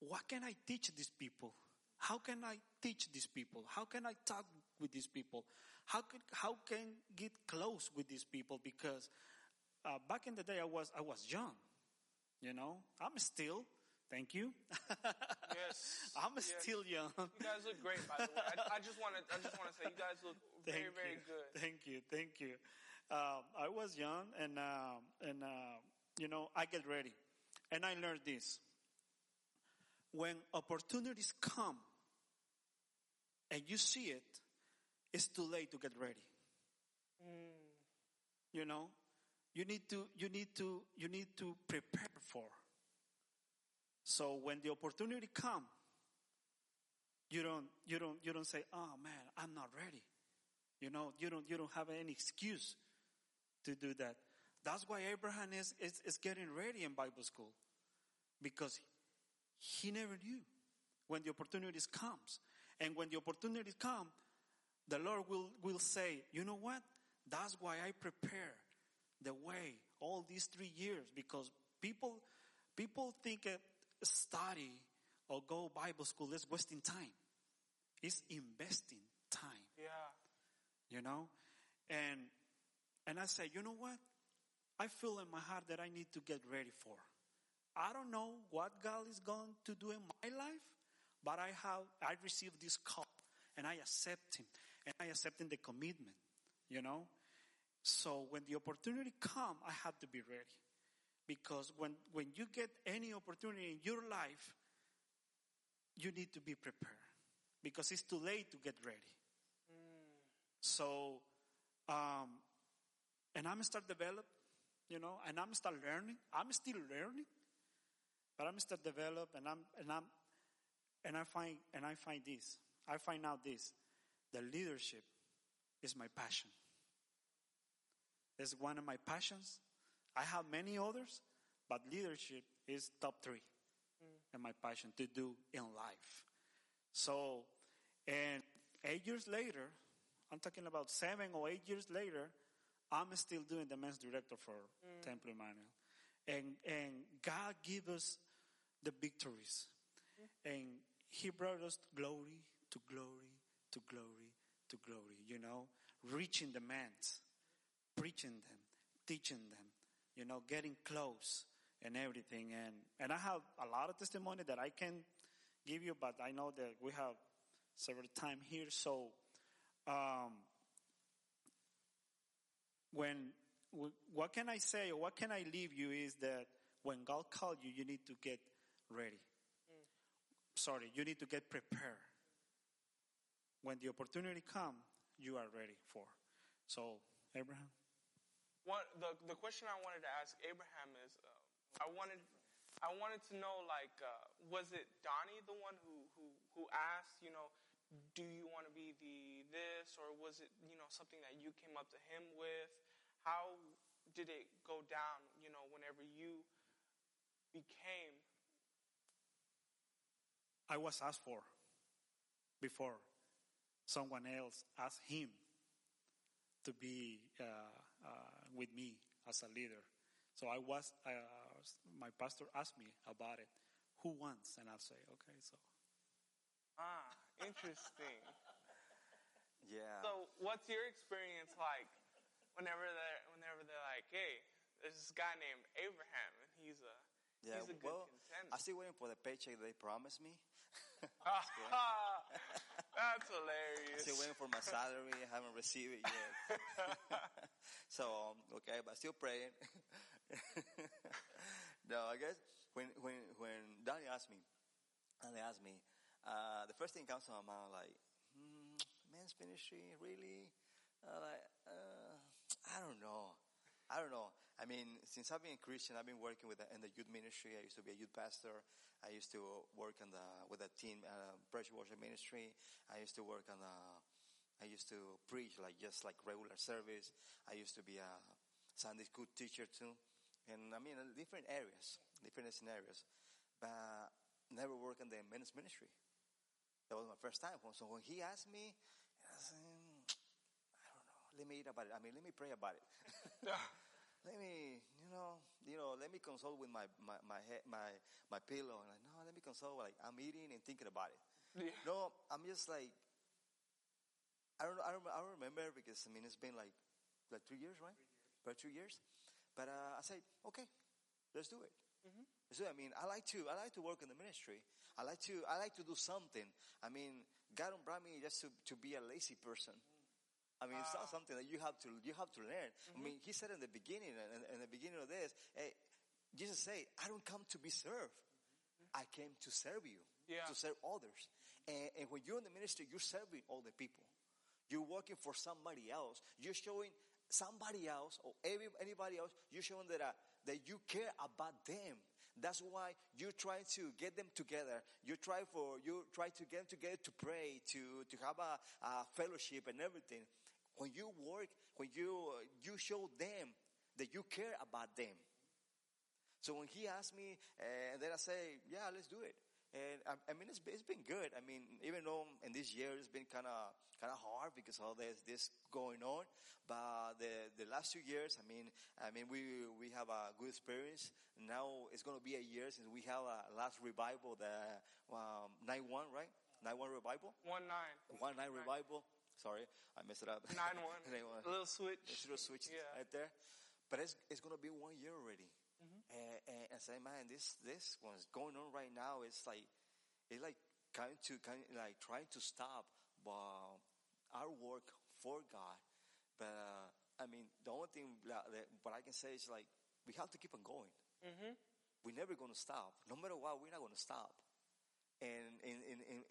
Speaker 2: what can I teach these people? How can I teach these people? How can I talk with these people? How could, how can get close with these people? Because uh, back in the day, I was I was young. You know, I'm still. Thank you.
Speaker 1: Yes.
Speaker 2: I'm
Speaker 1: Yes.
Speaker 2: still young.
Speaker 1: You guys look great, by the way. I, I just want to. I just want to say you guys look very,
Speaker 2: Thank
Speaker 1: very
Speaker 2: you.
Speaker 1: good.
Speaker 2: Thank you. Thank you. Um, I was young, and um and uh, you know, I get ready, and I learned this. When opportunities come, and you see it, it's too late to get ready. You know, you need to you need to you need to prepare for. So when the opportunity come, you don't you don't you don't say, "Oh man, I'm not ready." You know, you don't you don't have any excuse to do that. That's why Abraham is is, is getting ready in Bible school because he never knew when the opportunities comes. And when the opportunities come, the Lord will, will say, you know what? That's why I prepare the way all these three years because people, people think a study or go Bible school is wasting time. It's investing time.
Speaker 1: Yeah.
Speaker 2: you know? And and i say you know what? I feel in my heart that i need to get ready for. I don't know what god is going to do in my life but i have i received this call and i accept him and i accept him the commitment you know so when the opportunity come i have to be ready because when when you get any opportunity in your life you need to be prepared because it's too late to get ready so, um, and I'm start develop, you know, and I'm start learning. I'm still learning, but I'm start develop, and I'm and I'm and I find and I find this. I find out this: the leadership is my passion. It's one of my passions. I have many others, but leadership is top three and my passion to do in life. So, and eight years later, I'm talking about seven or eight years later, I'm still doing the men's director for mm. Temple Emmanuel. And, and God give us the victories. Mm. And He brought us glory to glory to glory to glory, you know, reaching the men's, preaching them, teaching them, you know, getting close and everything. And, and I have a lot of testimony that I can give you, but I know that we have several time here. So, um, when what can I say or what can I leave you is that when God called you, you need to get ready. Sorry, you need to get prepared. When the opportunity come, you are ready for. So, Abraham.
Speaker 1: What the the question I wanted to ask Abraham is, uh, I wanted I wanted to know like, uh, was it Donnie the one who who who asked, you know, do you want to be the this, or was it you know something that you came up to him with? How did it go down? You know, whenever you became
Speaker 2: I was asked for before someone else asked him to be uh, uh, with me as a leader. So I was, uh, my pastor asked me about it. Who wants? And I'll say, okay, so.
Speaker 1: ah interesting.
Speaker 3: Yeah.
Speaker 1: So, what's your experience like whenever they whenever they're like, "Hey, there's this guy named Abraham, and he's a
Speaker 3: yeah.
Speaker 1: he's a good
Speaker 3: well,
Speaker 1: contender."
Speaker 3: I'm still waiting for the paycheck they promised me.
Speaker 1: That's hilarious.
Speaker 3: Still waiting for my salary. I haven't received it yet. so um, okay, but still praying. no, I guess when when when Donnie asked me, and they asked me, uh, the first thing comes to my mind like, hmm, men's ministry, really? Uh, like, uh, I don't know. I don't know. I mean, since I've been a Christian, I've been working with the, in the youth ministry. I used to be a youth pastor. I used to work on the with a teen uh, pressure worship ministry. I used to work on the. I used to preach like just like regular service. I used to be a Sunday school teacher too, and I mean in different areas, different scenarios, but never worked in the men's ministry. That was my first time. So when he asked me, I said, I don't know. Let me eat about it. I mean, let me pray about it. let me, you know, you know, let me consult with my my my head, my my pillow. And like, no, let me consult. Like I'm eating and thinking about it.
Speaker 1: Yeah.
Speaker 3: No, I'm just like, I don't. I don't, I don't remember because I mean it's been like like three years, right? About two years. But uh, I said, okay, let's do it. Let's do. I mean, I like to I like to work in the ministry. I like to I like to do something. I mean, God don't brought me just to, to be a lazy person. I mean, it's not something that you have to you have to learn. I mm-hmm. mean, He said in the beginning, in, in the beginning of this, hey, Jesus said, "I don't come to be served. Mm-hmm. I came to serve you,
Speaker 1: Yeah.
Speaker 3: to serve others." And, and when you're in the ministry, you're serving all the people. You're working for somebody else. You're showing somebody else or every, anybody else. You're showing that uh, that you care about them. That's why you're trying to get them together. You try for you try to get them together to pray, to to have a, a fellowship and everything. When you work, when you uh, you show them that you care about them. So when he asked me, uh, and then I say, yeah, let's do it. And I, I mean, it's, it's been good. I mean, even though in this year it's been kind of kind of hard because all this this going on, but the the last two years, I mean, I mean, we we have a good experience. Now it's going to be a year since we have a last revival, the um, night one, right? Night one revival,
Speaker 1: One nine.
Speaker 3: one night revival. Sorry, I messed it up.
Speaker 1: Nine one.
Speaker 3: Night one.
Speaker 1: A little switch.
Speaker 3: It's little switch
Speaker 1: Yeah.
Speaker 3: right there. But it's, it's going to be one year already.
Speaker 1: Mm-hmm.
Speaker 3: And, and I say, man, this, this one's going on right now. It's like, it's like kind to, kind of like trying to stop uh, our work for God. But, uh, I mean, the only thing that, that, what I can say is like, we have to keep on going.
Speaker 1: Mm-hmm.
Speaker 3: We're never going to stop. No matter what, we're not going to stop. And, and,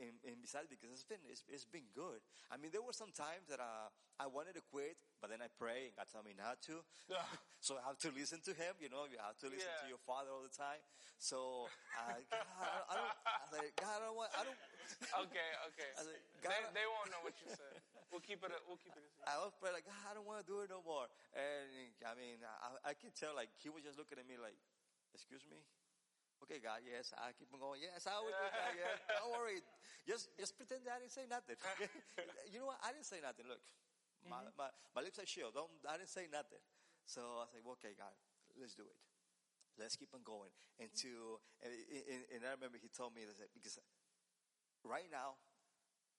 Speaker 3: and, and besides, because it's been, it's, it's been good. I mean, there were some times that, uh, I wanted to quit, but then I pray and God told me not to.
Speaker 1: Yeah.
Speaker 3: so I have to listen to Him, you know, you have to listen to your Father all the time. So, uh, God, I don't, I don't, I like, God, I don't want, I don't,
Speaker 1: Okay, okay.
Speaker 3: Like,
Speaker 1: They, they won't know what you said. We'll keep it. We'll keep it.
Speaker 3: I was praying like, God, I don't want to do it no more. And I mean, I, I can tell like he was just looking at me like, excuse me? Okay, God, yes, I keep on going. Yes, I will do that. Yes, don't worry. Just, just pretend that I didn't say nothing. you know what? I didn't say nothing. Look, my, mm-hmm. my, my lips are sealed. Don't, I didn't say nothing. So I like, okay, God, let's do it. Let's keep on going. And to, and, and, and I remember he told me that because right now,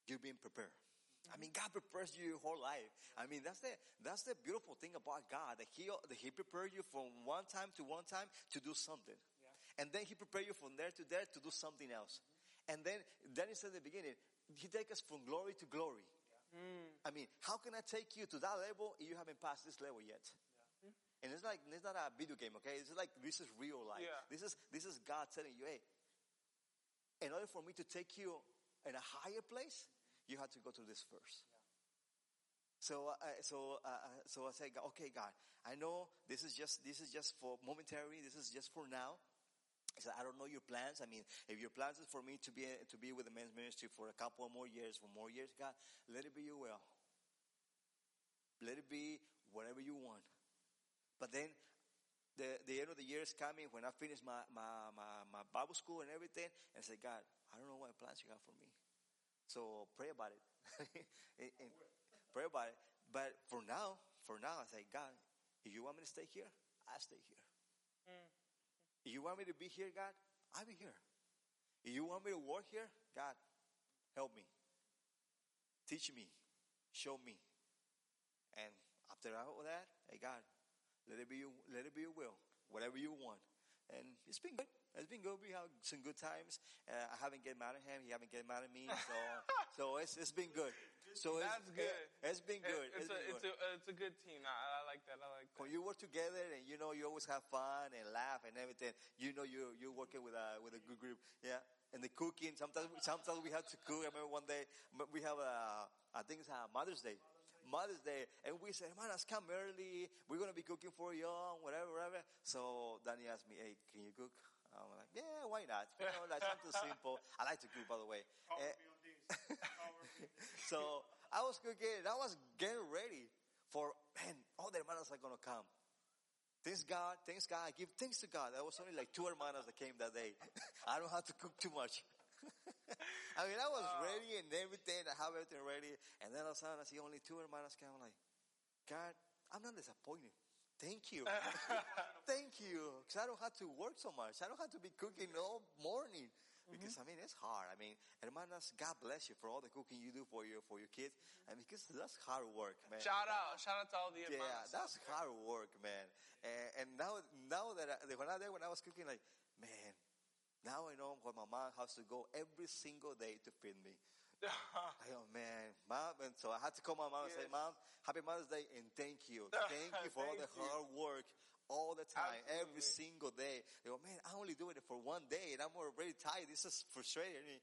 Speaker 3: you're being prepared. I mean, mm-hmm. God prepares you your whole life. I mean, that's the that's the beautiful thing about God that He that He prepared you from one time to one time to do something, and then He prepared you from there to there to do something else. And then then He said at the beginning, He take us from glory to glory. I mean, how can I take you to that level if you haven't passed this level yet? And it's like it's not a video game, okay? It's like this is real life.
Speaker 1: Yeah.
Speaker 3: This is this is God telling you, hey, in order for me to take you in a higher place, you have to go through this first. So, uh, so, uh, uh, so I say, okay, God, I know this is just this is just for momentary. This is just for now. I said, I don't know your plans. I mean, if your plans is for me to be to be with the men's ministry for a couple more years, for more years, God, let it be your will. Let it be whatever you want. But then, the the end of the year is coming when I finish my my my, my Bible school and everything, and say, God, I don't know what plans you got for me. So pray about it. And- and pray about it. But for now, for now, I say, God, if you want me to stay here, I stay here. If you want me to be here, God, I'll be here. You want me to work here, God, help me. Teach me. Show me. And after all that, hey God, let it be your, let it be your will. Whatever you want. And it's been good. It's been good. We have some good times. Uh, I haven't get mad at him. He haven't get mad at me. So, so it's, it's been good. So it's,
Speaker 1: That's good.
Speaker 3: It, has been good.
Speaker 1: It's, a,
Speaker 3: been
Speaker 1: it's,
Speaker 3: good.
Speaker 1: a, it's a good team. I, I like that. I like that.
Speaker 3: when you work together and you know you always have fun and laugh and everything, you know you you're working with a with a good group. Yeah, and the cooking. Sometimes sometimes we have to cook. I remember one day we have a I think it's a Mother's Day. Mother's Day, and we said, "Man, let's come early. We're gonna be cooking for you, whatever, whatever." So Danny asked me, "Hey, can you cook?" I'm like, "Yeah, why not? You know, like something simple. I like to cook, by the way." Eh, so I was cooking and I was getting ready for, man, all the hermanos are going to come. Thanks God, thanks God. I give thanks to God. There was only like two hermanas that came that day. I don't have to cook too much. I mean, I was ready and everything. I have everything ready. And then all of a sudden I see only two hermanas come. I'm like, God, I'm not disappointed. Thank you. Thank you. Because I don't have to work so much. I don't have to be cooking all morning. Mm-hmm. Because I mean, it's hard. I mean, hermanas, God bless you for all the cooking you do for your, for your kids. And because that's hard work, man.
Speaker 1: Shout out. Shout out to all the
Speaker 3: Yeah,
Speaker 1: hermanos.
Speaker 3: that's hard work, man. And, and now, now that I, when I when I was cooking, like, man, now I know what my mom has to go every single day to feed me. I go, oh, man, mom, and so I had to call my mom and say, mom, happy Mother's Day and thank you, thank you for all the hard work. All the time, every single day. They go, man, I'm only doing it for one day, and I'm already tired. This is frustrating.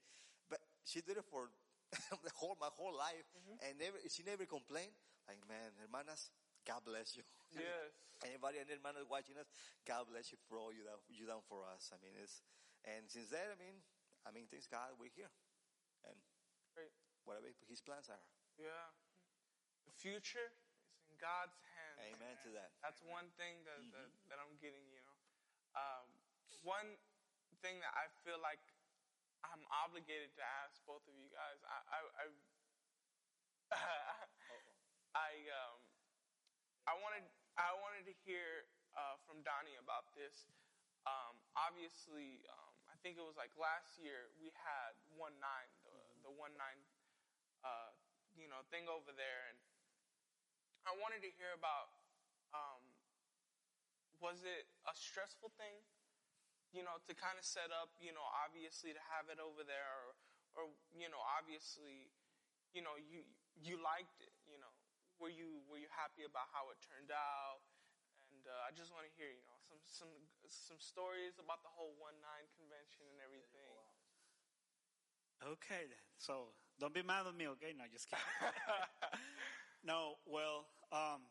Speaker 3: But she did it for the whole my whole life,
Speaker 1: Mm-hmm.
Speaker 3: and never she never complained. Like, man, hermanas, God bless you.
Speaker 1: Yes.
Speaker 3: Anybody and hermanas watching us, God bless you for all you done, you done for us. I mean, it's and since then, I mean, I mean, thanks God, we're here, and
Speaker 1: Great.
Speaker 3: whatever His plans are.
Speaker 1: Yeah. The future is in God's
Speaker 3: Amen to that.
Speaker 1: That's one thing that, that, that I'm getting, you know. Um, one thing that I feel like I'm obligated to ask both of you guys. I, I, I, I, um, I wanted, I wanted to hear uh, from Donnie about this. Um, obviously, um, I think it was like last year we had one nine, the, the one nine, uh, you know, thing over there, and I wanted to hear about. Um, was it a stressful thing? You know, to kind of set up. You know, obviously to have it over there, or, or you know, obviously, you know, you you liked it. You know, were you were you happy about how it turned out? And uh, I just want to hear, you know, some some some stories about the whole one nine convention and everything.
Speaker 2: Okay, then. So don't be mad at me, okay? No, just kidding. no, well, um,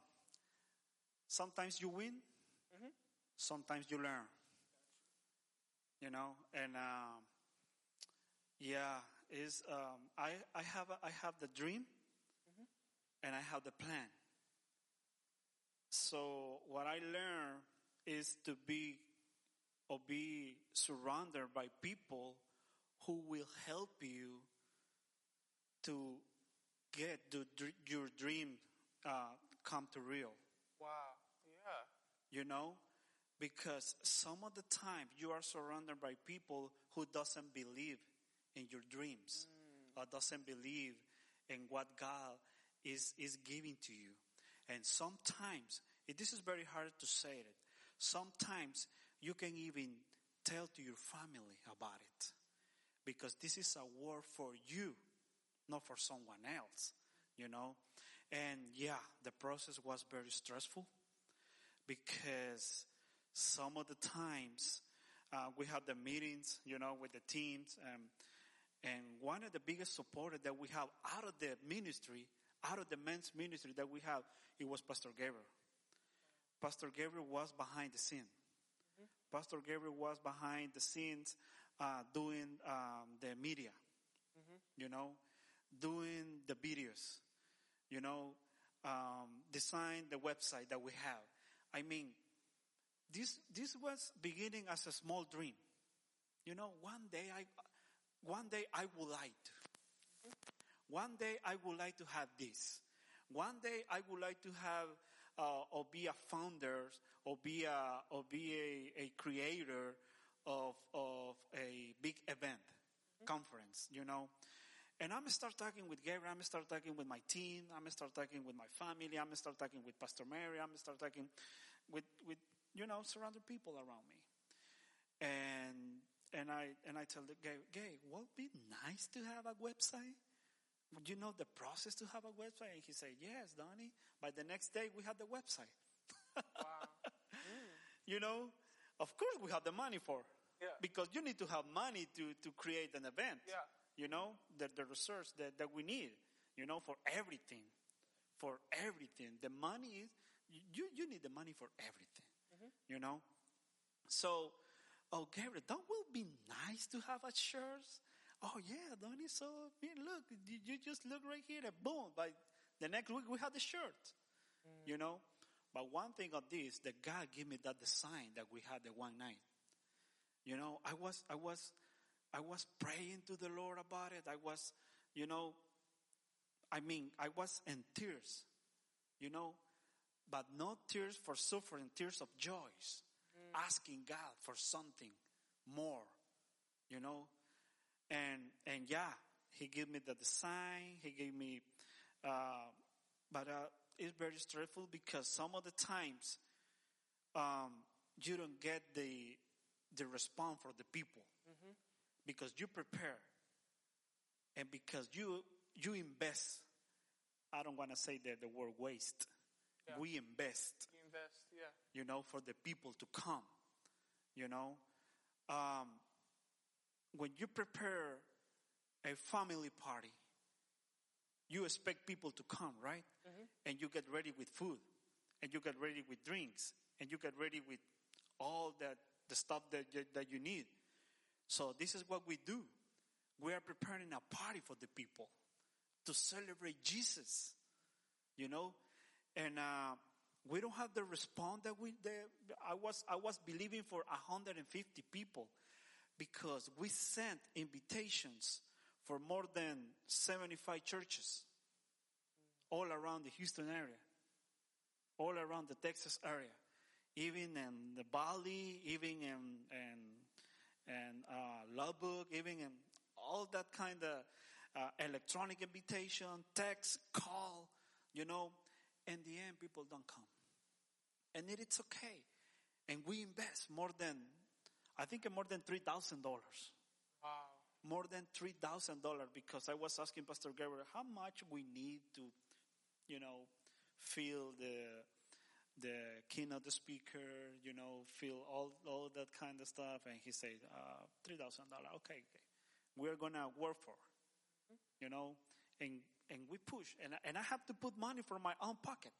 Speaker 2: sometimes you win, sometimes you learn. You know, and um, yeah, is um, I I have a, I have the dream, and I have the plan. So what I learn is to be or be surrounded by people who will help you to get the, your dream uh, come to real.
Speaker 1: Wow. Yeah.
Speaker 2: You know, because some of the time you are surrounded by people who doesn't believe in your dreams or doesn't believe in what God is is giving to you. And sometimes, it- this is very hard to say it. Sometimes you can even tell to your family about it because this is a word for you, not for someone else, you know. And yeah, the process was very stressful because some of the times uh, we had the meetings, you know, with the teams, um, and one of the biggest supporters that we have out of the ministry, out of the men's ministry that we have, it was Pastor Gabriel. Pastor Gabriel was behind the scene. Pastor Gabriel was behind the scenes uh, doing um, the media, you know, doing the videos, you know, um, design the website that we have. I mean, this this was beginning as a small dream. You know, one day I, one day I would like to. One day I would like to have this. One day I would like to have uh, or be a founder or be a or be a, a creator of of a big event conference. You know. And I'm gonna start talking with Gabriel. I'm gonna start talking with my team. I'm gonna start talking with my family. I'm gonna start talking with Pastor Mary. I'm gonna start talking with with you know surrounded people around me. And and I and I tell the Gay, Gay, would be nice to have a website? Would you know the process to have a website? And he said, Yes, Donnie. By the next day, we had the website.
Speaker 1: Wow. Mm.
Speaker 2: You know, of course, we have the money for.
Speaker 1: Yeah.
Speaker 2: Because you need to have money to to create an event.
Speaker 1: Yeah.
Speaker 2: You know, the the research that that we need. You know, for everything, for everything. The money is you you need the money for everything. Mm-hmm. You know, so oh Gabriel, that will be nice to have a shirt. Oh yeah, Donnie. So I mean, look, you, you just look right here, and boom. By the next week, we had the shirt. Mm. You know, but one thing of this, that God gave me that design that we had the one night. You know, I was, I was, I was praying to the Lord about it. I was, you know, I mean, I was in tears, you know, but not tears for suffering, tears of joys, asking God for something more, you know, and and yeah, He gave me the design. He gave me, uh, but uh, it's very stressful because some of the times um, you don't get the the response from the people because you prepare and because you you invest. I don't want to say that the word waste.
Speaker 1: Yeah.
Speaker 2: We invest
Speaker 1: You invest. Yeah.
Speaker 2: you know, for the people to come, you know. Um, when you prepare a family party, you expect people to come, right? And you get ready with food, and you get ready with drinks, and you get ready with all that the stuff that that you need. So this is what we do. We are preparing a party for the people to celebrate Jesus, you know, and uh, we don't have the response that we. The, I was I was believing for 150 people because we sent invitations for more than 75 churches all around the Houston area, all around the Texas area, even in the Valley, even in in, in uh, book, even in all that kind of uh, electronic invitation, text, call, you know. In the end, people don't come, and it, it's okay. And we invest more than, I think, more than three thousand dollars
Speaker 1: Wow.
Speaker 2: more than three thousand dollars because I was asking Pastor Gabriel how much we need to, you know, fill the the keynote speaker, you know, fill all all that kind of stuff, and he said uh, three thousand dollars. Okay, okay, we're gonna work for, you know, and and we push, and and I have to put money from my own pocket.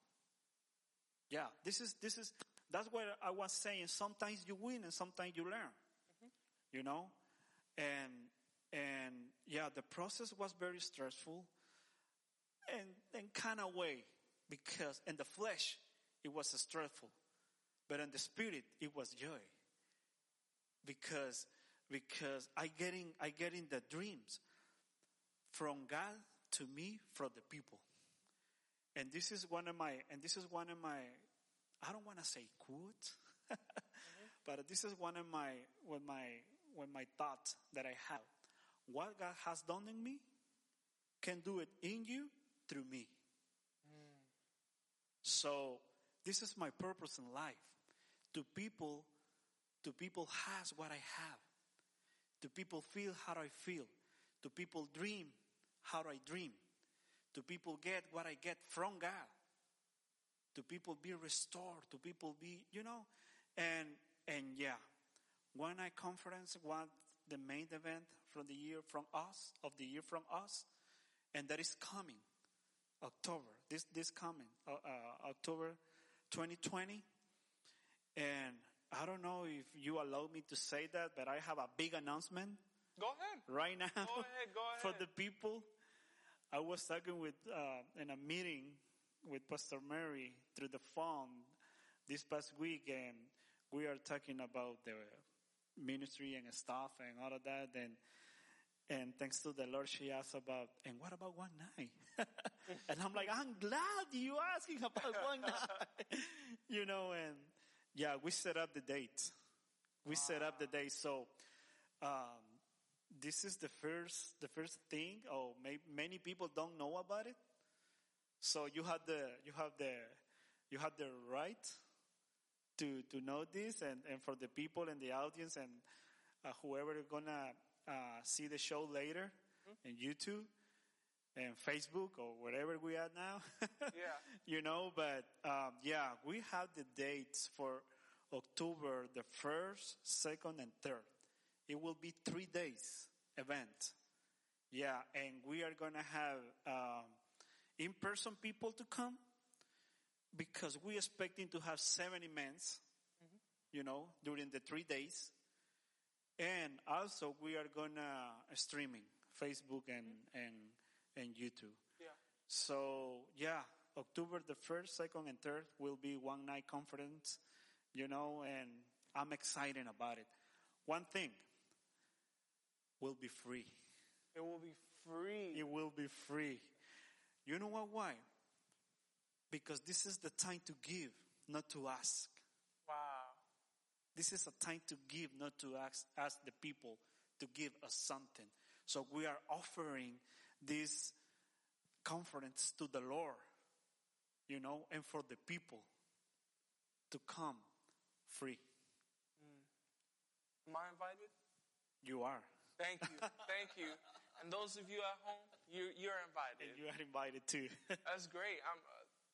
Speaker 2: Yeah, this is this is that's what I was saying. Sometimes you win, and sometimes you learn. You know, and and yeah, the process was very stressful, and and kind of way, because in the flesh it was stressful, but in the spirit it was joy. Because because I getting I getting the dreams from God to me from the people, and this is one of my and this is one of my I don't want to say quotes, but this is one of my with my with my thoughts that I have. What God has done in me can do it in you through me. Mm. So this is my purpose in life. To people, to people has what I have. To people feel how I feel. To people dream how I dream. To people get what I get from God. To people be restored. To people be, you know, and and yeah, one night conference was the main event from the year from us of the year from us, and that is coming, October. This this coming uh, uh, October, 2020, and I don't know if you allow me to say that, but I have a big announcement
Speaker 1: Go ahead.
Speaker 2: right now
Speaker 1: Go ahead. Go ahead.
Speaker 2: for the people. I was talking with uh, in a meeting with Pastor Mary through the phone this past week, and we are talking about the ministry and stuff and all of that. And and thanks to the Lord, she asked about, and what about one night? and I'm like, I'm glad you asking about one night, you know. And yeah, we set up the date. We set up the date. So um, this is the first the first thing. Oh, may, many people don't know about it. So you have the you have the you have the right to to know this, and and for the people in the audience and uh, whoever gonna uh, see the show later in YouTube and Facebook or wherever we are now.
Speaker 1: Yeah.
Speaker 2: you know, but um, yeah, we have the dates for October the first, second, and third. It will be three days event. Yeah, and we are gonna have um, in-person people to come because we're expecting to have 70 men, you know, during the three days. And also we are gonna streaming Facebook and, and, and YouTube.
Speaker 1: Yeah.
Speaker 2: So yeah, October the first, second, and third will be one night conference, you know, and I'm excited about it. One thing will be free.
Speaker 1: It will be free.
Speaker 2: It will be free. You know what? Why? Because this is the time to give, not to ask.
Speaker 1: wow.
Speaker 2: This is a time to give, not to ask, ask the people to give us something. So we are offering this conference to the Lord, you know, and for the people to come free.
Speaker 1: Am I invited?
Speaker 2: You are.
Speaker 1: Thank you. Thank you. And those of you at home, you, you're invited.
Speaker 2: And you are invited too.
Speaker 1: That's great. I'm,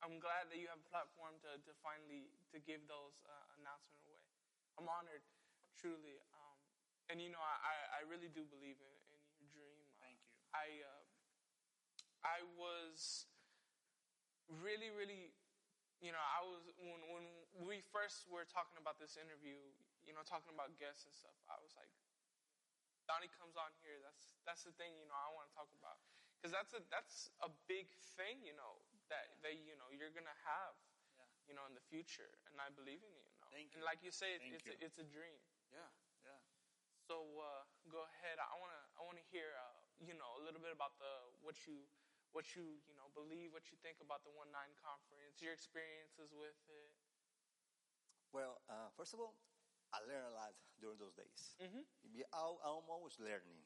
Speaker 1: I'm glad that you have a platform to, to finally to give those uh, announcements away. I'm honored, truly. Um, and you know, I, I- I really do believe in, in your dream.
Speaker 2: Thank you.
Speaker 1: I uh, I was really, really, you know, I was when when we first were talking about this interview, you know, talking about guests and stuff. I was like, Donnie comes on here. That's that's the thing, you know, I want to talk about because that's a that's a big thing, you know, that that you know you're gonna have, you know, in the future, and I believe in you. you know?
Speaker 2: Thank
Speaker 1: And
Speaker 2: you.
Speaker 1: like you say,
Speaker 2: Thank
Speaker 1: it's
Speaker 2: you.
Speaker 1: a, it's a dream.
Speaker 2: Yeah, yeah.
Speaker 1: So uh, go ahead. I wanna I wanna hear uh, you know a little bit about the what you what you you know believe, what you think about the One Nine Conference, your experiences with it.
Speaker 3: Well, uh, first of all, I learned a lot during those days.
Speaker 1: Mhm.
Speaker 3: I- I'm always learning.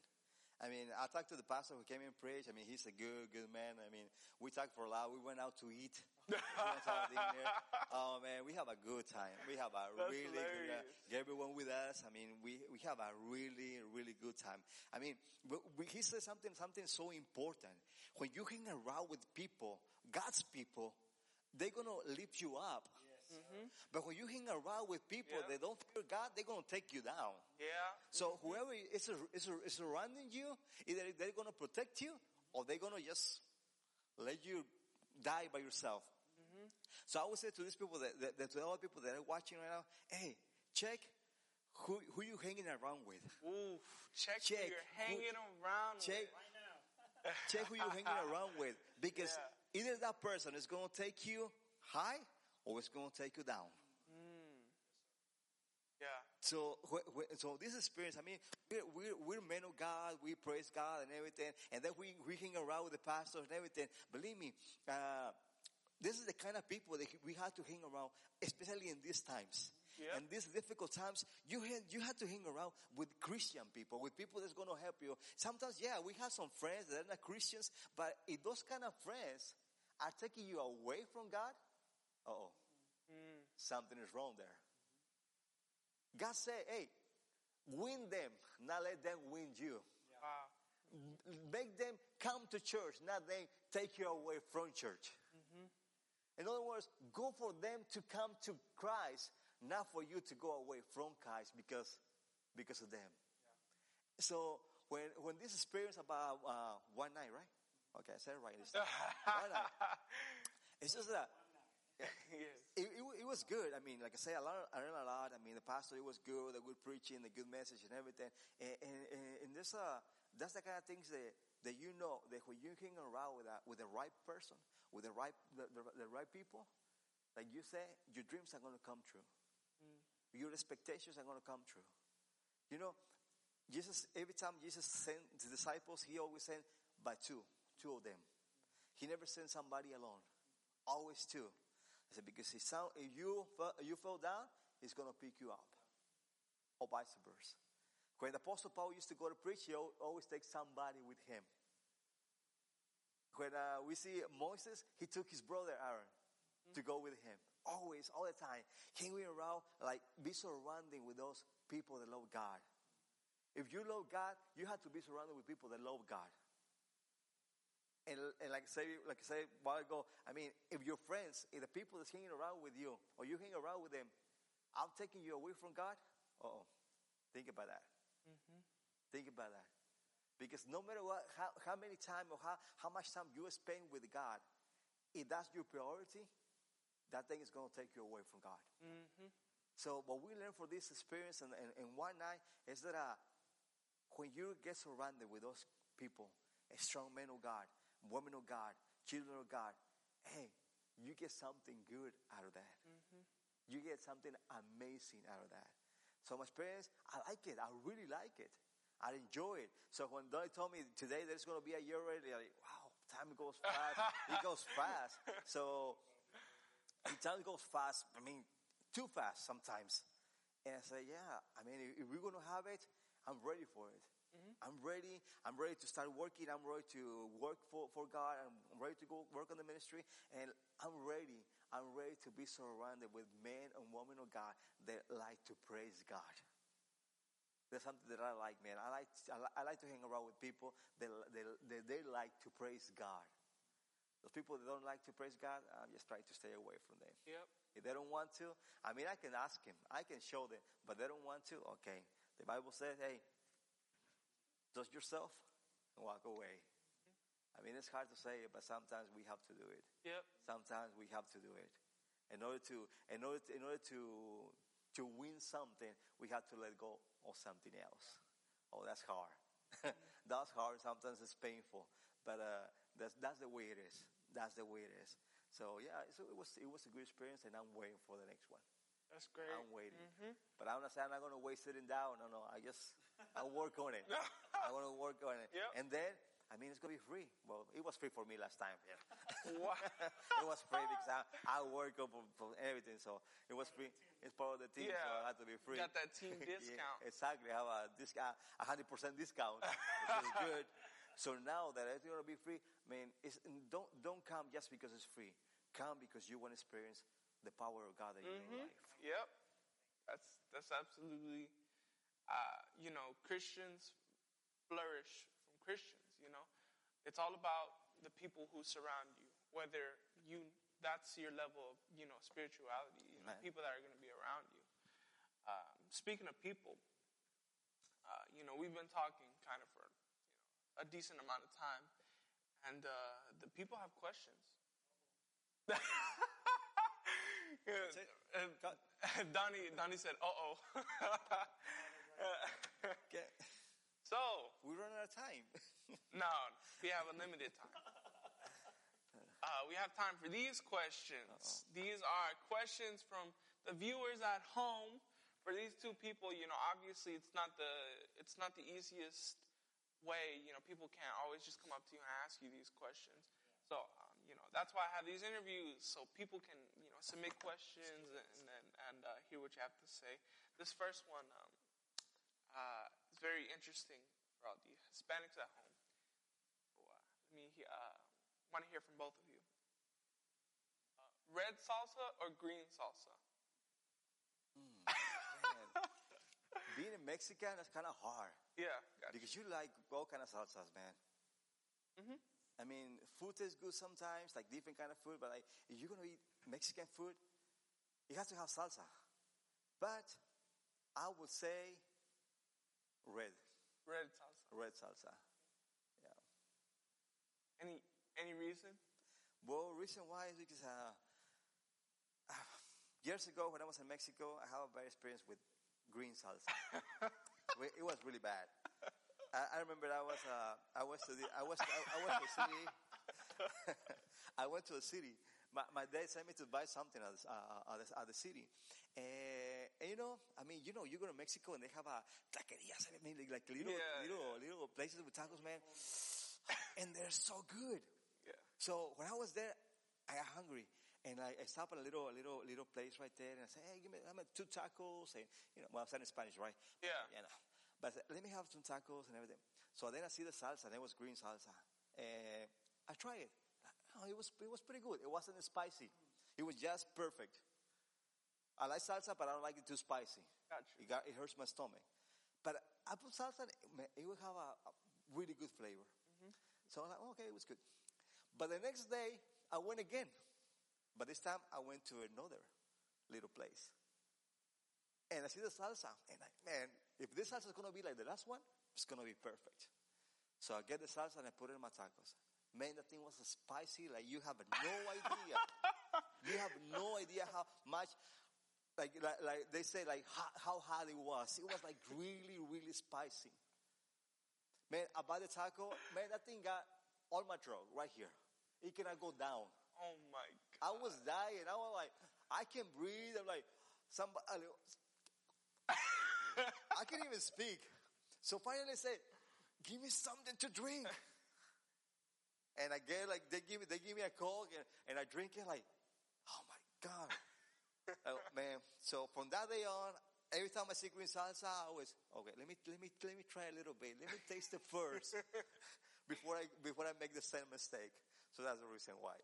Speaker 3: I mean, I talked to the pastor who came and preached. I mean, he's a good, good man. I mean, we talked for a lot. We went out to eat. We went to have. Oh man, we have a good time. We have a
Speaker 1: That's
Speaker 3: really good
Speaker 1: uh,
Speaker 3: time. Everyone with us. I mean, we, we have a really, really good time. I mean, we, we, he said something, something so important. When you hang around with people, God's people, they're gonna lift you up. Mm-hmm. Mm-hmm. But when you hang around with people
Speaker 1: Yeah.
Speaker 3: that don't fear God, they're gonna take you down.
Speaker 1: Yeah.
Speaker 3: So mm-hmm. whoever is, is, is surrounding you, either they're going to protect you or they're going to just let you die by yourself. So I would say to these people that, that, that to all the people that are watching right now, hey, check who who you hanging around with.
Speaker 1: Ooh, check,
Speaker 3: Check
Speaker 1: who you're
Speaker 3: who-
Speaker 1: hanging around.
Speaker 3: Check
Speaker 1: with.
Speaker 3: check who you're hanging around with because
Speaker 1: Yeah.
Speaker 3: either that person is going to take you high or it's going to take you down.
Speaker 1: Yeah.
Speaker 3: So, so this experience, I mean, we're, we're, we're men of God, we praise God and everything, and then we, we hang around with the pastors and everything. Believe me, uh, this is the kind of people that we have to hang around, especially in these times.
Speaker 1: Yeah.
Speaker 3: And these difficult times, you you have to hang around with Christian people, with people that's going to help you. Sometimes, yeah, we have some friends that are not Christians, but if those kind of friends are taking you away from God, oh, something is wrong there. God said, hey, win them, not let them win you.
Speaker 1: Wow.
Speaker 3: make them come to church, not them take you away from church. In other words, go for them to come to Christ, not for you to go away from Christ because, because of them. So when, when this experience about uh, one night, right? Okay, I said it right this time. one night. It's just that
Speaker 1: yes.
Speaker 3: it, it, it was good. I mean, like I say, I learned, I learned a lot. I mean, the pastor, it was good, the good preaching, the good message and everything. And, and, and, and this, uh, that's the kind of things that, that you know, that when you hang around with, a, with the right person, with the right, the, the, the right people, like you say, your dreams are going to come true. Mm. Your expectations are going to come true. You know, Jesus, every time Jesus sent the disciples, he always sent by two, two of them. He never sent somebody alone. Always two. I said, because he sound, if you, you fell down, he's going to pick you up. Or vice versa. When the Apostle Paul used to go to preach, he always takes somebody with him. When uh, we see Moses, he took his brother Aaron to go with him. Always, all the time. Hanging around, like, be surrounding with those people that love God. If you love God, you have to be surrounded with people that love God. And, and like I say, like I said a while ago, I mean, if your friends, if the people that's hanging around with you, or you hang around with them, I'm taking you away from God. Oh, think about that. Think about that. Because no matter what, how, how many time or how, how much time you spend with God, if that's your priority, that thing is going to take you away from God. So what we learn from this experience and, and, and one night is that uh, when you get surrounded with those people, a strong men of God, women of God, children of God, hey, you get something good out of that. You get something amazing out of that. So my experience, I like it. I really like it. I enjoy it. So when Donnie told me today there's going to be a year already, I'm like, wow, time goes fast. it goes fast. So time goes fast. I mean, too fast sometimes. And I say, yeah, I mean, if we're going to have it, I'm ready for it. Mm-hmm. I'm ready. I'm ready to start working. I'm ready to work for, for God. I'm ready to go work on the ministry. And I'm ready. I'm ready to be surrounded with men and women of God that like to praise God. That's something that I like, man. I like, I I like to hang around with people that, that they like to praise God. Those people that don't like to praise God, I'm just trying to stay away from them.
Speaker 1: Yep.
Speaker 3: If they don't want to, I mean, I can ask him, I can show them, but they don't want to, okay. The Bible says, hey, dust yourself and walk away. I mean, it's hard to say it, but sometimes we have to do it.
Speaker 1: Yep.
Speaker 3: Sometimes we have to do it. In order to, in order to, in order to, to win something, we have to let go of something else. Oh, that's hard. that's hard. Sometimes it's painful, but uh, that's that's the way it is. That's the way it is. So yeah, so it was it was a good experience, and I'm waiting for the next one.
Speaker 1: That's great.
Speaker 3: I'm waiting. But I'm not saying I'm not going to wait sitting down. No, no. I just, I'll work on it. I'm going to work on it.
Speaker 1: Yep.
Speaker 3: And then, I mean, it's going to be free. Well, it was free for me last time. Yeah.
Speaker 1: Wow.
Speaker 3: it was free because I, I work up for, everything. So it was free. It's part of the team. So I had to be free.
Speaker 1: Got that team
Speaker 3: Yeah,
Speaker 1: discount.
Speaker 3: exactly. I have a discount, a hundred percent discount, which is good. So now that it's going to be free, I mean, it's, don't, don't come just because it's free. Come because you want to experience the power of God in your life.
Speaker 1: Yep. That's that's absolutely uh, you know, Christians flourish from Christians, you know. It's all about the people who surround you, whether you that's your level of, you know, spirituality, you know, people that are going to be around you. Um, speaking of people, uh, you know, we've been talking kind of for you know, a decent amount of time, and uh, the people have questions. Donnie, Donnie said, "Uh oh."
Speaker 3: Okay.
Speaker 1: so
Speaker 3: We run out of time.
Speaker 1: no, we have a limited time. Uh, we have time for these questions. These are questions from the viewers at home. For these two people, you know, obviously it's not the it's not the easiest way. You know, people can't always just come up to you and ask you these questions. So, um, you know, that's why I have these interviews so people can, you know, submit questions and and, and uh, hear what you have to say. This first one um, uh, is very interesting for all the Hispanics at home. Uh, let me uh, want to hear from both of you. Uh, red salsa or green salsa?
Speaker 3: Man, being a Mexican is kind of hard.
Speaker 1: Yeah, gotcha.
Speaker 3: Because you like all kind of salsas, man.
Speaker 1: Mhm.
Speaker 3: I mean, food tastes good sometimes, like different kind of food. But like, if you're gonna eat Mexican food, it has to have salsa. But I would say red,
Speaker 1: red salsa.
Speaker 3: red salsa. Yeah.
Speaker 1: Any any reason?
Speaker 3: Well, reason why is because uh, years ago when I was in Mexico, I had a bad experience with green salsa. It was really bad. I, I remember I was uh, I was to the, I was I, I went to a city. I went to a city. My, my dad sent me to buy something at the, uh, at the, at the city. Uh, and you know, I mean, you know, you go to Mexico and they have a taquerias, I mean, like, like little,
Speaker 1: Yeah,
Speaker 3: little, little places with tacos, man. And they're so good.
Speaker 1: Yeah.
Speaker 3: So when I was there, I got hungry. And I, I stopped at a little, a little, little place right there, and I said, "Hey, give me, I mean, two tacos." And you know, well, I said in Spanish, right?
Speaker 1: Yeah.
Speaker 3: You know, but said, let me have some tacos and everything. So then I see the salsa, and it was green salsa. And I tried it. Oh, it was, it was pretty good. It wasn't spicy. It was just perfect. I like salsa, but I don't like it too spicy.
Speaker 1: Gotcha.
Speaker 3: It, got, it hurts my stomach. But I put salsa, it would have a, a really good flavor. Mm-hmm. So I'm like, oh, okay, it was good. But the next day, I went again. But this time, I went to another little place. And I see the salsa. And I, man, if this salsa is going to be like the last one, it's going to be perfect. So I get the salsa and I put it in my tacos. Man, that thing was spicy like you have no idea. you have no idea how much, like, like, like they say, like how, how hot it was. It was like really, really spicy. Man, I buy the taco. Man, that thing got all my throat right here. It cannot go down.
Speaker 1: Oh my God.
Speaker 3: I was dying. I was like, I can't breathe. I'm like, somebody. I can't even speak. So finally, I said, "Give me something to drink." And I get like they give me they give me a coke and, and I drink it like, oh my god, oh, man. So from that day on, every time I see green salsa, I always okay. Let me let me let me try a little bit. Let me taste it first before I before I make the same mistake. So that's the reason why.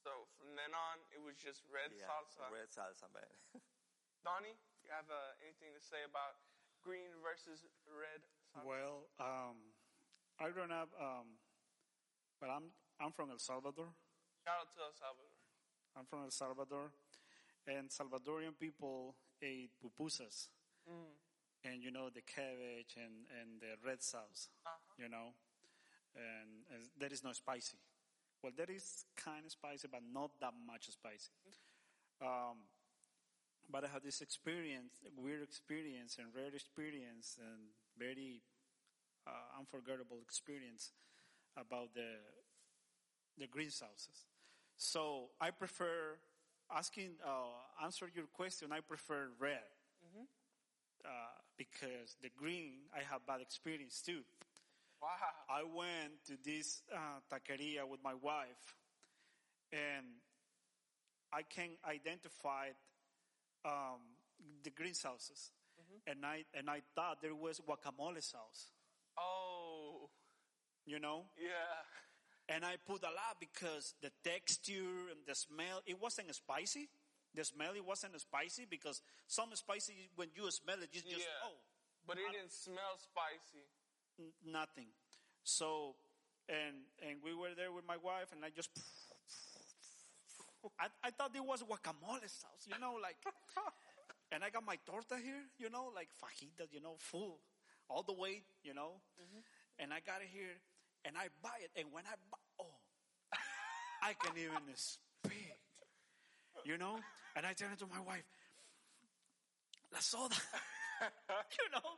Speaker 1: So from then on, it was just red
Speaker 3: Yeah,
Speaker 1: salsa.
Speaker 3: red salsa, man.
Speaker 1: Donnie, you have uh, anything to say about green versus red salsa?
Speaker 2: Well, um, I grown up, um, but I'm I'm from El Salvador.
Speaker 1: Shout out to El Salvador.
Speaker 2: I'm from El Salvador, and Salvadorian people ate pupusas, and you know the cabbage and and the red sauce,
Speaker 1: Uh-huh.
Speaker 2: you know, and, and that is not spicy. Well, that is kind of spicy, but not that much spicy. Um, but I had this experience, weird experience, and rare experience, and very uh, unforgettable experience about the the green sauces. So I prefer asking, uh, answer your question. I prefer red uh, because the green I have bad experience too.
Speaker 1: Wow.
Speaker 2: I went to this uh, taqueria with my wife, and I can identify um, the green sauces, and I and I thought there was guacamole sauce,
Speaker 1: Oh,
Speaker 2: you know,
Speaker 1: yeah.
Speaker 2: and I put a lot because the texture and the smell it wasn't spicy. The smell it wasn't spicy because some spicy when you smell it, you just
Speaker 1: Yeah.
Speaker 2: oh
Speaker 1: But it didn't smell spicy.
Speaker 2: Nothing. So, and and we were there with my wife, and I just, I, I thought it was guacamole sauce, you know, like, and I got my torta here, you know, like fajitas, you know, full, all the way, you know, mm-hmm. and I got it here, and I buy it, and when I buy, oh, I can even speak, you know, and I turn it to my wife, la soda, you know.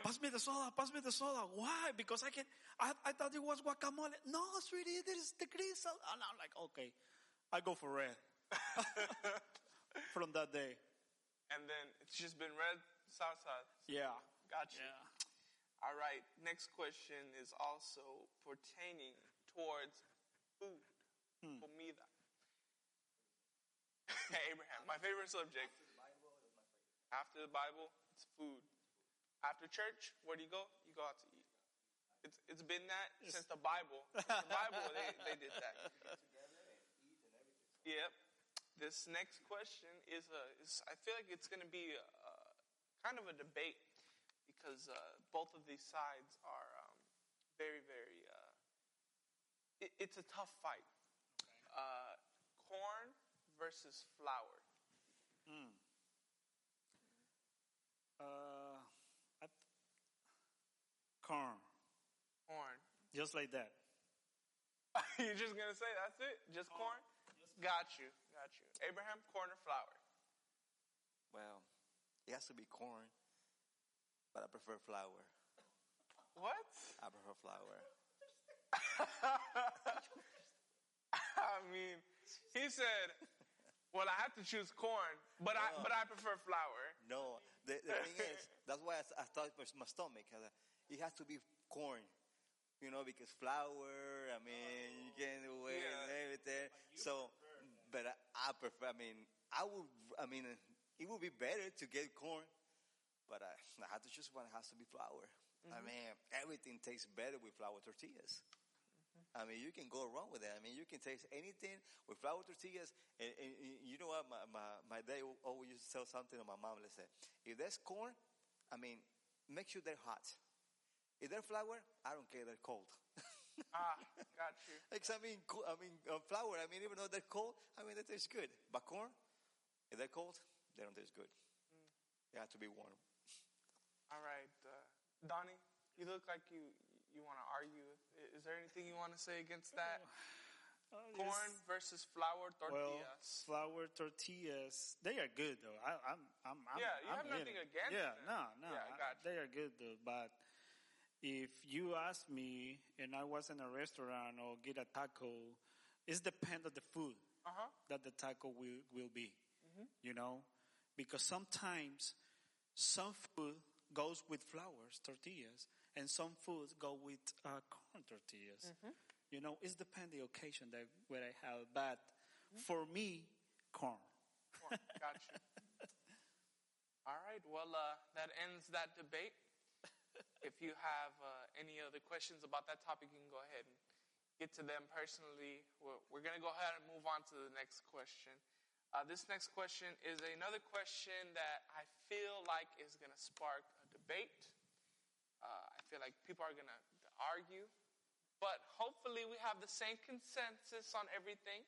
Speaker 2: Pass me the soda, pass me the soda. Why? Because I can, I, I thought it was guacamole. No, sweetie, it is the green sauce. And I'm like, okay, I go for red. From that day.
Speaker 1: And then it's just been red salsa.
Speaker 2: Yeah.
Speaker 1: Gotcha.
Speaker 2: Yeah.
Speaker 1: All right. Next question is also pertaining towards food. Hmm. Comida. Hey, Abraham, my favorite subject. After the Bible, it's food. After church, where do you go? You go out to eat. It's it's been that since the Bible. Since the Bible, they, they did that. Yep. This next question is a. Is, I feel like it's going to be a, kind of a debate because uh, both of these sides are um, very, very. Uh, it, it's a tough fight. Uh, corn versus flour.
Speaker 2: Uh, th- corn,
Speaker 1: Corn.
Speaker 2: just like that.
Speaker 1: You're just gonna say that's it? Just corn? Got you. Got you. Abraham, corn or flour?
Speaker 3: Well, it has to be corn, but I prefer flour.
Speaker 1: What?
Speaker 3: I prefer flour.
Speaker 1: I mean, he said, "Well, I have to choose corn, but I but I prefer flour."
Speaker 3: No, the, the thing is, that's why I, s- I thought it was my stomach. It has to be corn, you know, because flour, I mean, you can do it and
Speaker 1: Yeah.
Speaker 3: everything. So, but I, I prefer, I mean, I would, I mean, it would be better to get corn, but I, I have to choose one. It has to be flour. I mm-hmm. mean, everything tastes better with flour tortillas. Mm-hmm. I mean, you can go wrong with that. I mean, you can taste anything with flour tortillas. And, and, and you know what? My, my, my dad always used to tell something to my mom. Let's say, if there's corn, I mean, make sure they're hot. If they're flour, I don't care. They're cold.
Speaker 1: Ah, got you.
Speaker 3: Like, I mean, I mean, uh, flour. I mean, even though they're cold, I mean, they taste good. But corn, if they're cold, they don't taste good. They have to be warm.
Speaker 1: All right, uh, Donnie, you look like you you want to argue. Is there anything you want to say against that?
Speaker 2: Uh,
Speaker 1: Corn versus flour tortillas.
Speaker 2: Well, flour tortillas, they are good though. I, I'm, I'm, I'm,
Speaker 1: Yeah, you
Speaker 2: I'm
Speaker 1: have nothing
Speaker 2: eating.
Speaker 1: against
Speaker 2: Yeah,
Speaker 1: them.
Speaker 2: no, no,
Speaker 1: Yeah, I
Speaker 2: I-
Speaker 1: got you.
Speaker 2: they are good though. But if you ask me, and I was in a restaurant or get a taco, it depends on the food
Speaker 1: Uh huh.
Speaker 2: that the taco will will be.
Speaker 1: Mm-hmm.
Speaker 2: You know, because sometimes some food goes with flours tortillas, and some foods go with uh, corn tortillas.
Speaker 1: Mm-hmm.
Speaker 2: You know, it's depend the occasion that where I have. But for me, corn.
Speaker 1: Got you. All right. Well, uh, that ends that debate. If you have uh, any other questions about that topic, you can go ahead and get to them personally. We're, we're going to go ahead and move on to the next question. Uh, this next question is another question that I feel like is going to spark a debate. Uh, I feel like people are going to argue, but hopefully we have the same consensus on everything.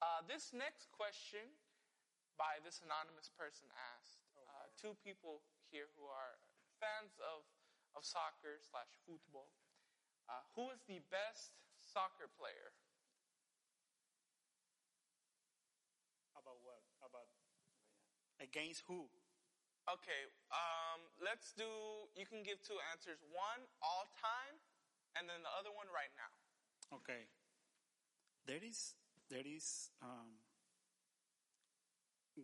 Speaker 1: Uh, this next question by this anonymous person asked uh, two people here who are fans of, of soccer slash football. Uh, who is the best soccer player?
Speaker 2: About what? About against who?
Speaker 1: Okay, um, let's do. You can give two answers. One all time, and then the other one right now.
Speaker 2: Okay. There is there is um,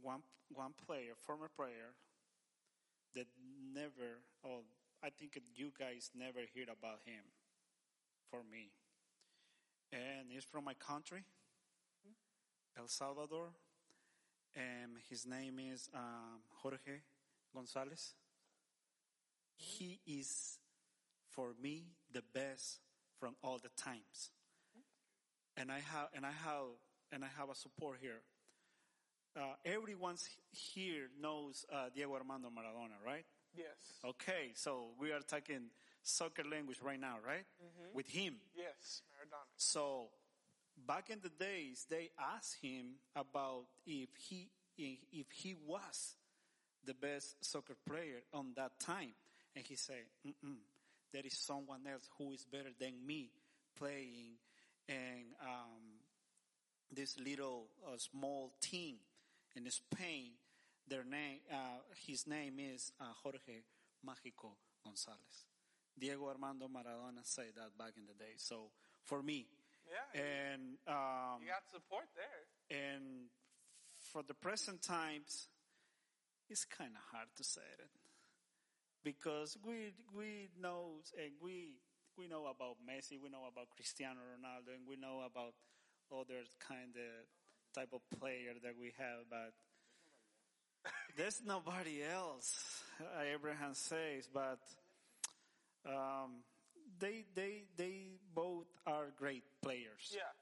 Speaker 2: one one player, former player, that never. Oh, I think you guys never heard about him. For me, and he's from my country, El Salvador, and his name is um, Jorge Gonzalez. He is, for me, the best from all the times and I have and I have and I have a support here. Uh, everyone here knows uh, Diego Armando Maradona, right?
Speaker 1: Yes.
Speaker 2: Okay, so we are talking soccer language right now, right? With him.
Speaker 1: Yes, Maradona.
Speaker 2: So back in the days, they asked him about if he if he was the best soccer player on that time, and he said, Mm-mm, "There is someone else who is better than me playing in um, this little uh, small team in Spain. Their name, uh, his name is uh, Jorge Mágico González. Diego Armando Maradona said that back in the day. So for me,
Speaker 1: Yeah,
Speaker 2: and um,
Speaker 1: you got support there.
Speaker 2: and for the present times, it's kind of hard to say it because we we know and we we know about Messi, we know about Cristiano Ronaldo, and we know about other kind of type of player that we have, but there's nobody else. uh, Abraham says, but um, they they they both are great players.
Speaker 1: Yeah.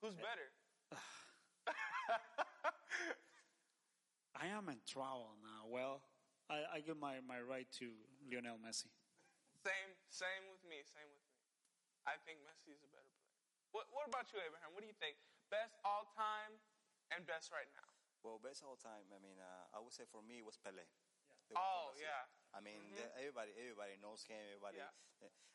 Speaker 1: Who's better?
Speaker 2: I am in trouble now. Well, I, I give my, my right to Lionel Messi.
Speaker 1: Same, same with me. Same with me. I think Messi is a better player. What, what about you, Abraham? What do you think? Best all time and best right now?
Speaker 3: Well, best all time. I mean, uh, I would say for me it was Pele. The
Speaker 1: Oh,
Speaker 3: one that-
Speaker 1: yeah.
Speaker 3: I mean, the, everybody, everybody knows him. Everybody.
Speaker 1: Yeah.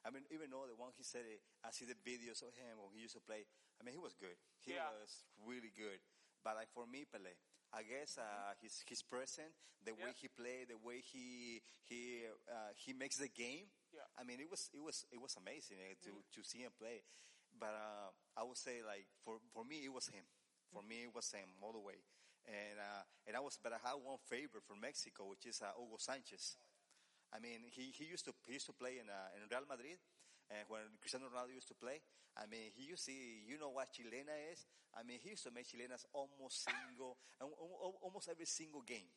Speaker 3: I mean, even though the one he said it, I see the videos of him when he used to play. I mean, he was good. He
Speaker 1: Yeah.
Speaker 3: was really good. But like for me, Pele, I guess uh, his his present, the way he played, the way he he uh, he makes the game.
Speaker 1: Yeah.
Speaker 3: I mean, it was it was it was amazing eh, to to see him play. But uh, I would say like for for me, it was him. For me, it was him all the way. And uh, and I was, but I had one favorite from Mexico, which is uh, Hugo Sanchez. I mean, he, he used to he used to play in uh, in Real Madrid, and when Cristiano Ronaldo used to play. I mean, he used to you know what chilena is. I mean, he used to make chilenas almost single, al- al- almost every single game.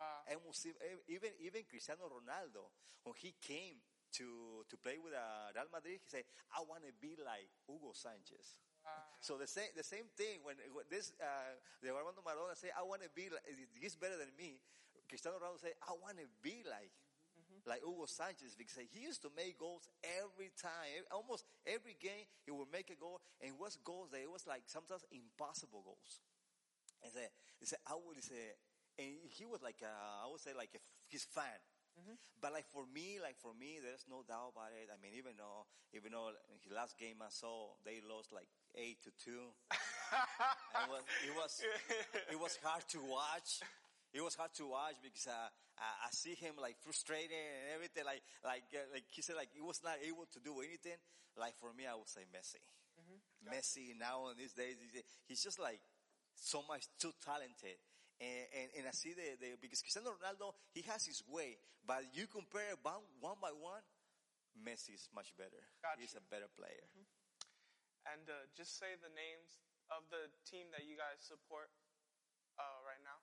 Speaker 1: Wow.
Speaker 3: Almost even even Cristiano Ronaldo, when he came to to play with uh, Real Madrid, he said, "I want to be like Hugo Sanchez."
Speaker 1: Wow.
Speaker 3: So the same the same thing when, when this uh, the Armando Maradona say, "I want to be like he's better than me," Cristiano Ronaldo say, "I want to be like." Like Hugo Sanchez, because he used to make goals every time, almost every game he would make a goal, and it was goals that it was like sometimes impossible goals. And say, he said, I would say, and he was like, a, I would say like a, his fan. Mm-hmm. But like for me, like for me, there's no doubt about it. I mean, even though, even though in his last game I saw they lost like eight to two, it was, it was, it was hard to watch. It was hard to watch because uh, I, I see him like frustrated and everything. Like, like, uh, like he said, like he was not able to do anything. Like for me, I would say Messi. Messi now in these days, he's- just like so much too talented. And, and, and I see the, the, because Cristiano Ronaldo, he has his way, but you compare one, one by one, Messi is much better.
Speaker 1: Got
Speaker 3: He's a better player.
Speaker 1: And uh, just say the names of the team that you guys support uh, right now.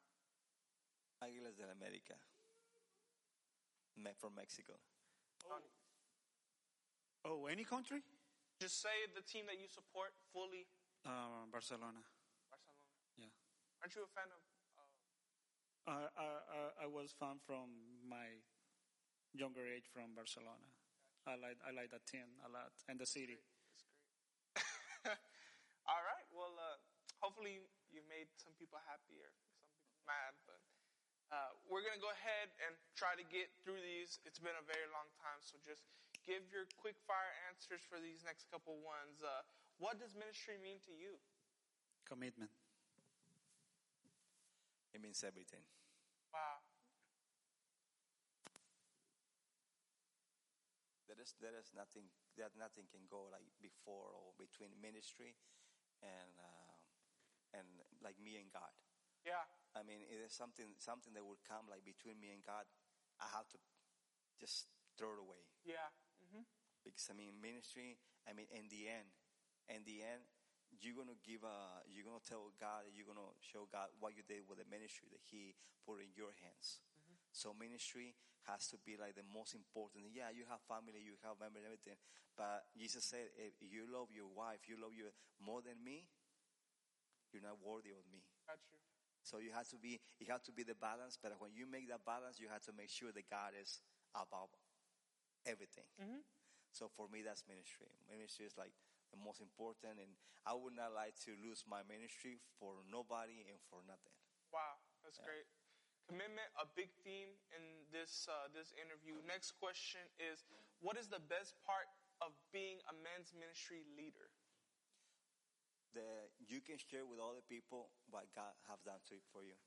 Speaker 3: Águilas del América. Me- From Mexico.
Speaker 1: Tony.
Speaker 2: Oh, any country?
Speaker 1: Just say the team that you support fully.
Speaker 2: Uh, Barcelona.
Speaker 1: Barcelona.
Speaker 2: Yeah.
Speaker 1: Aren't you a fan of? Uh,
Speaker 2: I, I, I- I was fan from my younger age from Barcelona. I like I like that team a lot and the city.
Speaker 1: That's great. All right. Well, uh, hopefully you made some people happy or some people mad, but uh, we're gonna go ahead and try to get through these. It's been a very long time, so just give your quick fire answers for these next couple ones. Uh, what does ministry mean to you?
Speaker 2: Commitment.
Speaker 3: It means everything.
Speaker 1: Wow.
Speaker 3: There is, there is nothing, that nothing can go like before or between ministry and, uh, and like me and God.
Speaker 1: Yeah.
Speaker 3: I mean, it is something, something that would come like between me and God. I have to just throw it away.
Speaker 1: Yeah. hmm
Speaker 3: Because I mean, ministry. I mean, in the end, in the end, you're gonna give a, you're gonna tell God, you're gonna show God what you did with the ministry that He put in your hands. So ministry has to be like the most important. Yeah, you have family, you have members, everything. But Jesus said, if you love your wife, you love you more than me, you're not worthy of me.
Speaker 1: Got you.
Speaker 3: So you have to be, it has to be the balance. But when you make that balance, you have to make sure that God is above everything.
Speaker 1: Mhm.
Speaker 3: So for me, that's ministry. Ministry is like the most important, and I would not like to lose my ministry for nobody and for nothing.
Speaker 1: Wow, that's great. Commitment, a big theme in this uh, this interview. Next question is, what is the best part of being a men's ministry leader?
Speaker 3: That you can share with other people what God have done to for you.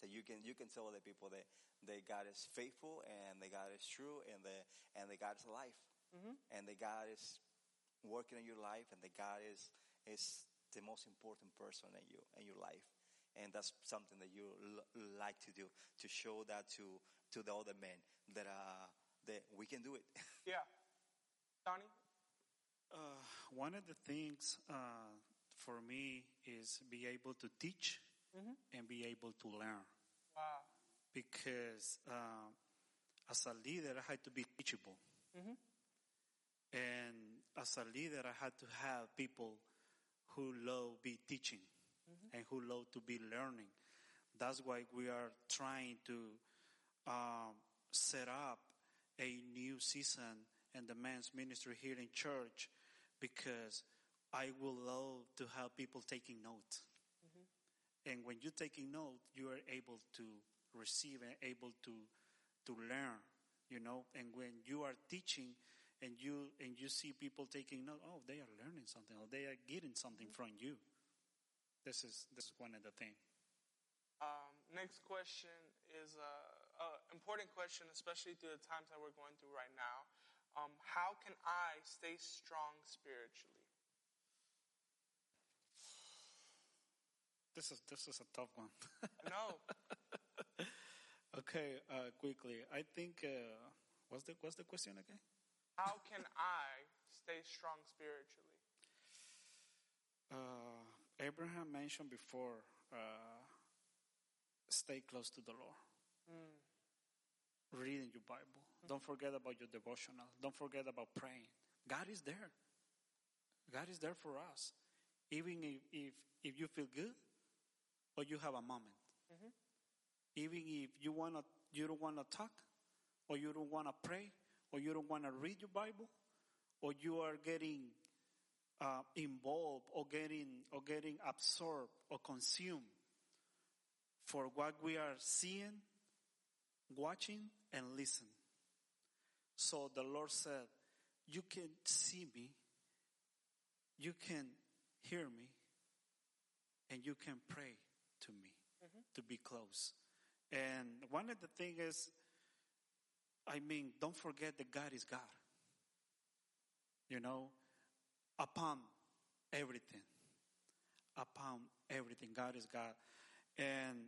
Speaker 3: That you can you can tell other people that that God is faithful and that God is true and that and that God is alive and that God is working in your life and that God is is the most important person in you in your life. And that's something that you l- like to do to show that to to the other men that uh that we can do it.
Speaker 1: Yeah, Donnie.
Speaker 2: Uh, one of the things uh, for me is be able to teach and be able to learn.
Speaker 1: Wow.
Speaker 2: Because uh, as a leader, I had to be teachable. And as a leader, I had to have people who love be teaching and who love to be learning. That's why we are trying to um, set up a new season in the men's ministry here in church because I would love to have people taking note. And when you're taking note, you are able to receive and able to to learn, you know. And when you are teaching and you and you see people taking note, oh, they are learning something, or they are getting something from you. This is this is one of the things.
Speaker 1: Um, next question is an important question, especially through the times that we're going through right now. Um, how can I stay strong spiritually?
Speaker 2: This is this is a tough one.
Speaker 1: No.
Speaker 2: okay, uh, quickly. I think uh, what's the what's the question again?
Speaker 1: How can I stay strong spiritually?
Speaker 2: Uh, Abraham mentioned before, uh, stay close to the Lord. Reading your Bible. Don't forget about your devotional. Don't forget about praying. God is there. God is there for us. Even if, if, if you feel good or you have a moment. Even if you wanna you don't wanna talk or you don't wanna pray or you don't wanna read your Bible or you are getting uh, involved or getting or getting absorbed or consumed for what we are seeing, watching, and listening. So the Lord said, "You can see me, you can hear me, and you can pray to me mm-hmm. to be close." And one of the things is, I mean, don't forget that God is God. You know, upon everything. Upon everything. God is God. And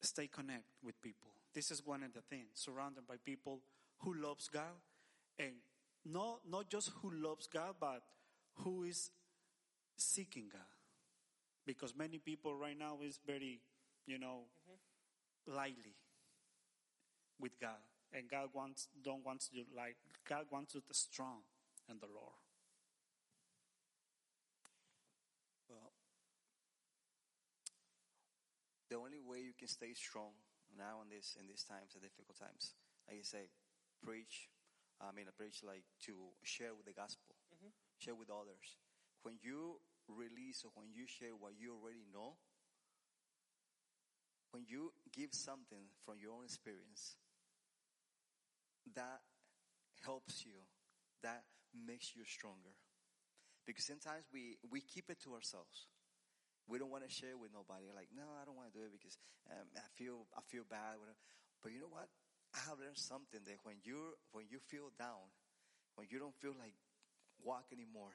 Speaker 2: stay connect with people. This is one of the things. Surrounded by people who loves God. And not, not just who loves God, but who is seeking God. Because many people right now is very, you know, lightly with God. And God wants, don't wants you like, God wants you to strong in the Lord.
Speaker 3: Well, the only way you can stay strong now in this in these times, the difficult times, like you say, preach. I mean, preach like to share with the gospel, mm-hmm. share with others. When you release or when you share what you already know, when you give something from your own experience, that helps you. That makes you stronger. Because sometimes we, we keep it to ourselves. We don't want to share with nobody. Like, no, I don't want to do it because um, I feel I feel bad. But you know what? I have learned something that when you when you feel down, when you don't feel like walk anymore,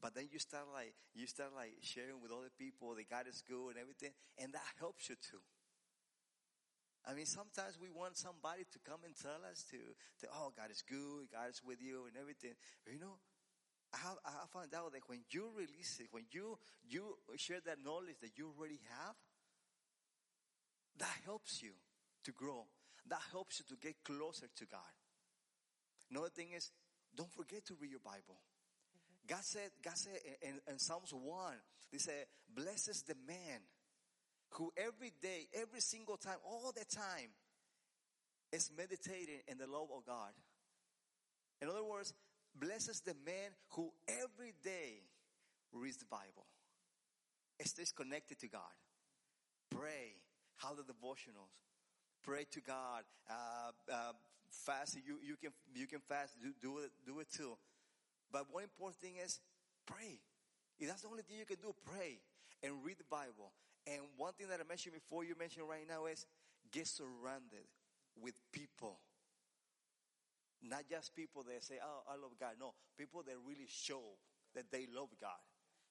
Speaker 3: but then you start like you start like sharing with other people that God is good and everything, and that helps you too. I mean, sometimes we want somebody to come and tell us to, to oh, God is good, God is with you, and everything. But you know, I have, I found out that when you release it, when you you share that knowledge that you already have, that helps you to grow. That helps you to get closer to God. Another thing is, don't forget to read your Bible. God said, God said in, in Psalms 1, He said, blesses the man who every day, every single time, all the time, is meditating in the love of God. In other words, blesses the man who every day reads the Bible, stays connected to God, pray, have the devotionals, pray to God, uh, uh, fast. You you can you can fast, do do it do it too. But one important thing is pray. If that's the only thing you can do, pray and read the Bible. And one thing that I mentioned before, you mentioned right now is get surrounded with people. Not just people that say, oh, I love God. No, people that really show that they love God.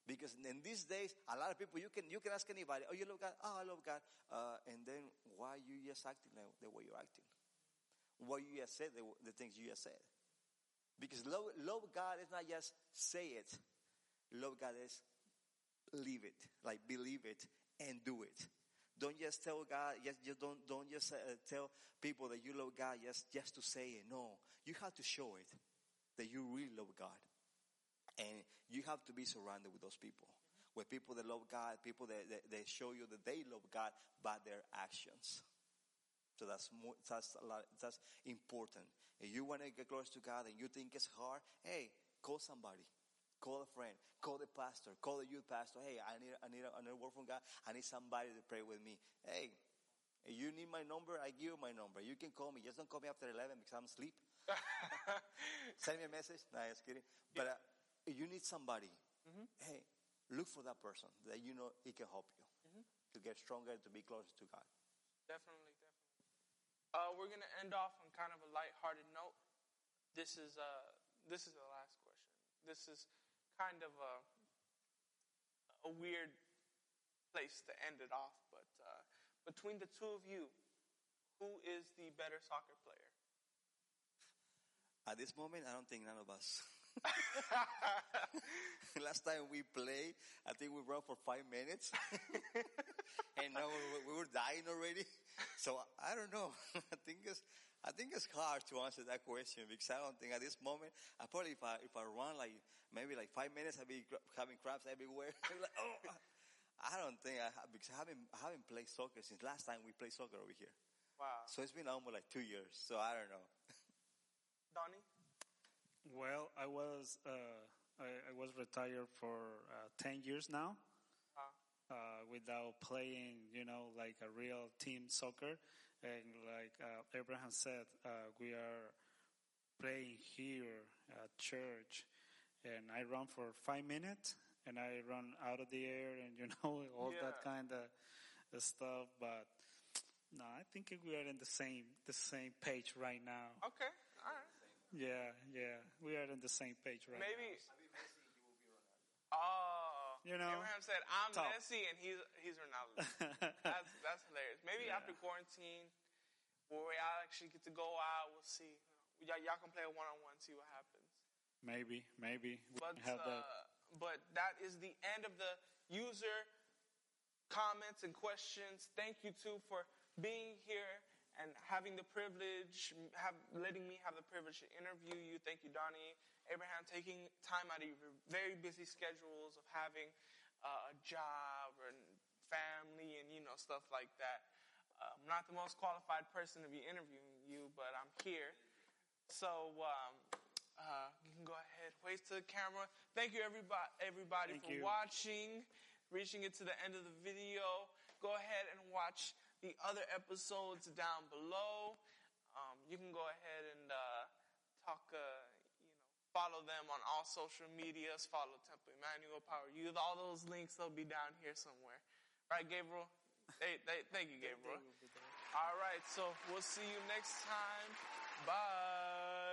Speaker 3: Because in these days, a lot of people, you can, you can ask anybody, oh, you love God? Oh, I love God. Uh, and then why you just acting the, way you're acting? Why you just said the, the things you just said? Because love, love God is not just say it. Love God is live it, like believe it and do it. Don't just tell God, just, just don't, don't just uh, tell people that you love God just, just to say it. No, you have to show it that you really love God. And you have to be surrounded with those people. With people that love God, people that, that, that show you that they love God by their actions. So that's more, that's lot, that's important. If you want to get close to God and you think it's hard, hey, call somebody. Call a friend. Call the pastor. Call the youth pastor. Hey, I need, I need, a, I need a word from God. I need somebody to pray with me. Hey, you need my number, I give you my number. You can call me. Just don't call me after 11 because I'm asleep. Send me a message. No, just kidding. But uh, if you need somebody, hey, look for that person that you know he can help you to get stronger, to be closer to God.
Speaker 1: Definitely. Uh, we're gonna end off on kind of a light-hearted note. This is uh, this is the last question. This is kind of a a weird place to end it off, but uh, between the two of you, who is the better soccer player?
Speaker 3: At this moment, I don't think none of us. Last time we played, I think we ran for five minutes, and now we, we were dying already. So I don't know. I think it's I think it's hard to answer that question because I don't think at this moment I probably if I if I run like maybe like five minutes I'd be gra- having cramps everywhere. like, oh, I don't think I have, because I haven't I haven't played soccer since last time we played soccer over here.
Speaker 1: Wow,
Speaker 3: So it's been almost like two years. So I don't know.
Speaker 1: Donnie.
Speaker 2: Well, I was uh, I, I was retired for uh, ten years now,
Speaker 1: Wow.
Speaker 2: Uh, without playing, you know, like a real team soccer. And like uh, Abraham said, uh, we are playing here at church, and I run for five minutes, and I run out of the air, and you know all that kind of stuff. But no, I think we are in the same the same page right now.
Speaker 1: Okay, all right.
Speaker 2: Yeah, yeah, we are in the same page right
Speaker 1: Maybe. Oh,
Speaker 2: You know,
Speaker 1: Abraham said, "I'm
Speaker 2: tough.
Speaker 1: Messi," and he's he's Ronaldo. that's that's hilarious. Maybe
Speaker 2: Yeah.
Speaker 1: after quarantine, where we all actually get to go out, we'll see. Y'all, y'all can play a one on one, see what happens.
Speaker 2: maybe, maybe we
Speaker 1: But
Speaker 2: have
Speaker 1: uh,
Speaker 2: that.
Speaker 1: but that is the end of the user comments and questions. Thank you too for being here and having the privilege, have letting me have the privilege to interview you. Thank you, Donnie, Abraham, taking time out of your very busy schedules of having uh, a job and family and you know stuff like that. I'm not the most qualified person to be interviewing you, but I'm here. So um, uh, you can go ahead, wave to the camera. Thank you, everybody, everybody
Speaker 2: Thank
Speaker 1: for
Speaker 2: you.
Speaker 1: watching, reaching it to the end of the video. Go ahead and watch the other episodes down below. Um, you can go ahead and uh, talk, uh, follow them on all social medias. Follow Temple Emmanuel Power Youth. All those links they'll be down here somewhere. Right, Gabriel? Hey, hey, thank you, Gabriel. All right, so we'll see you next time. Bye.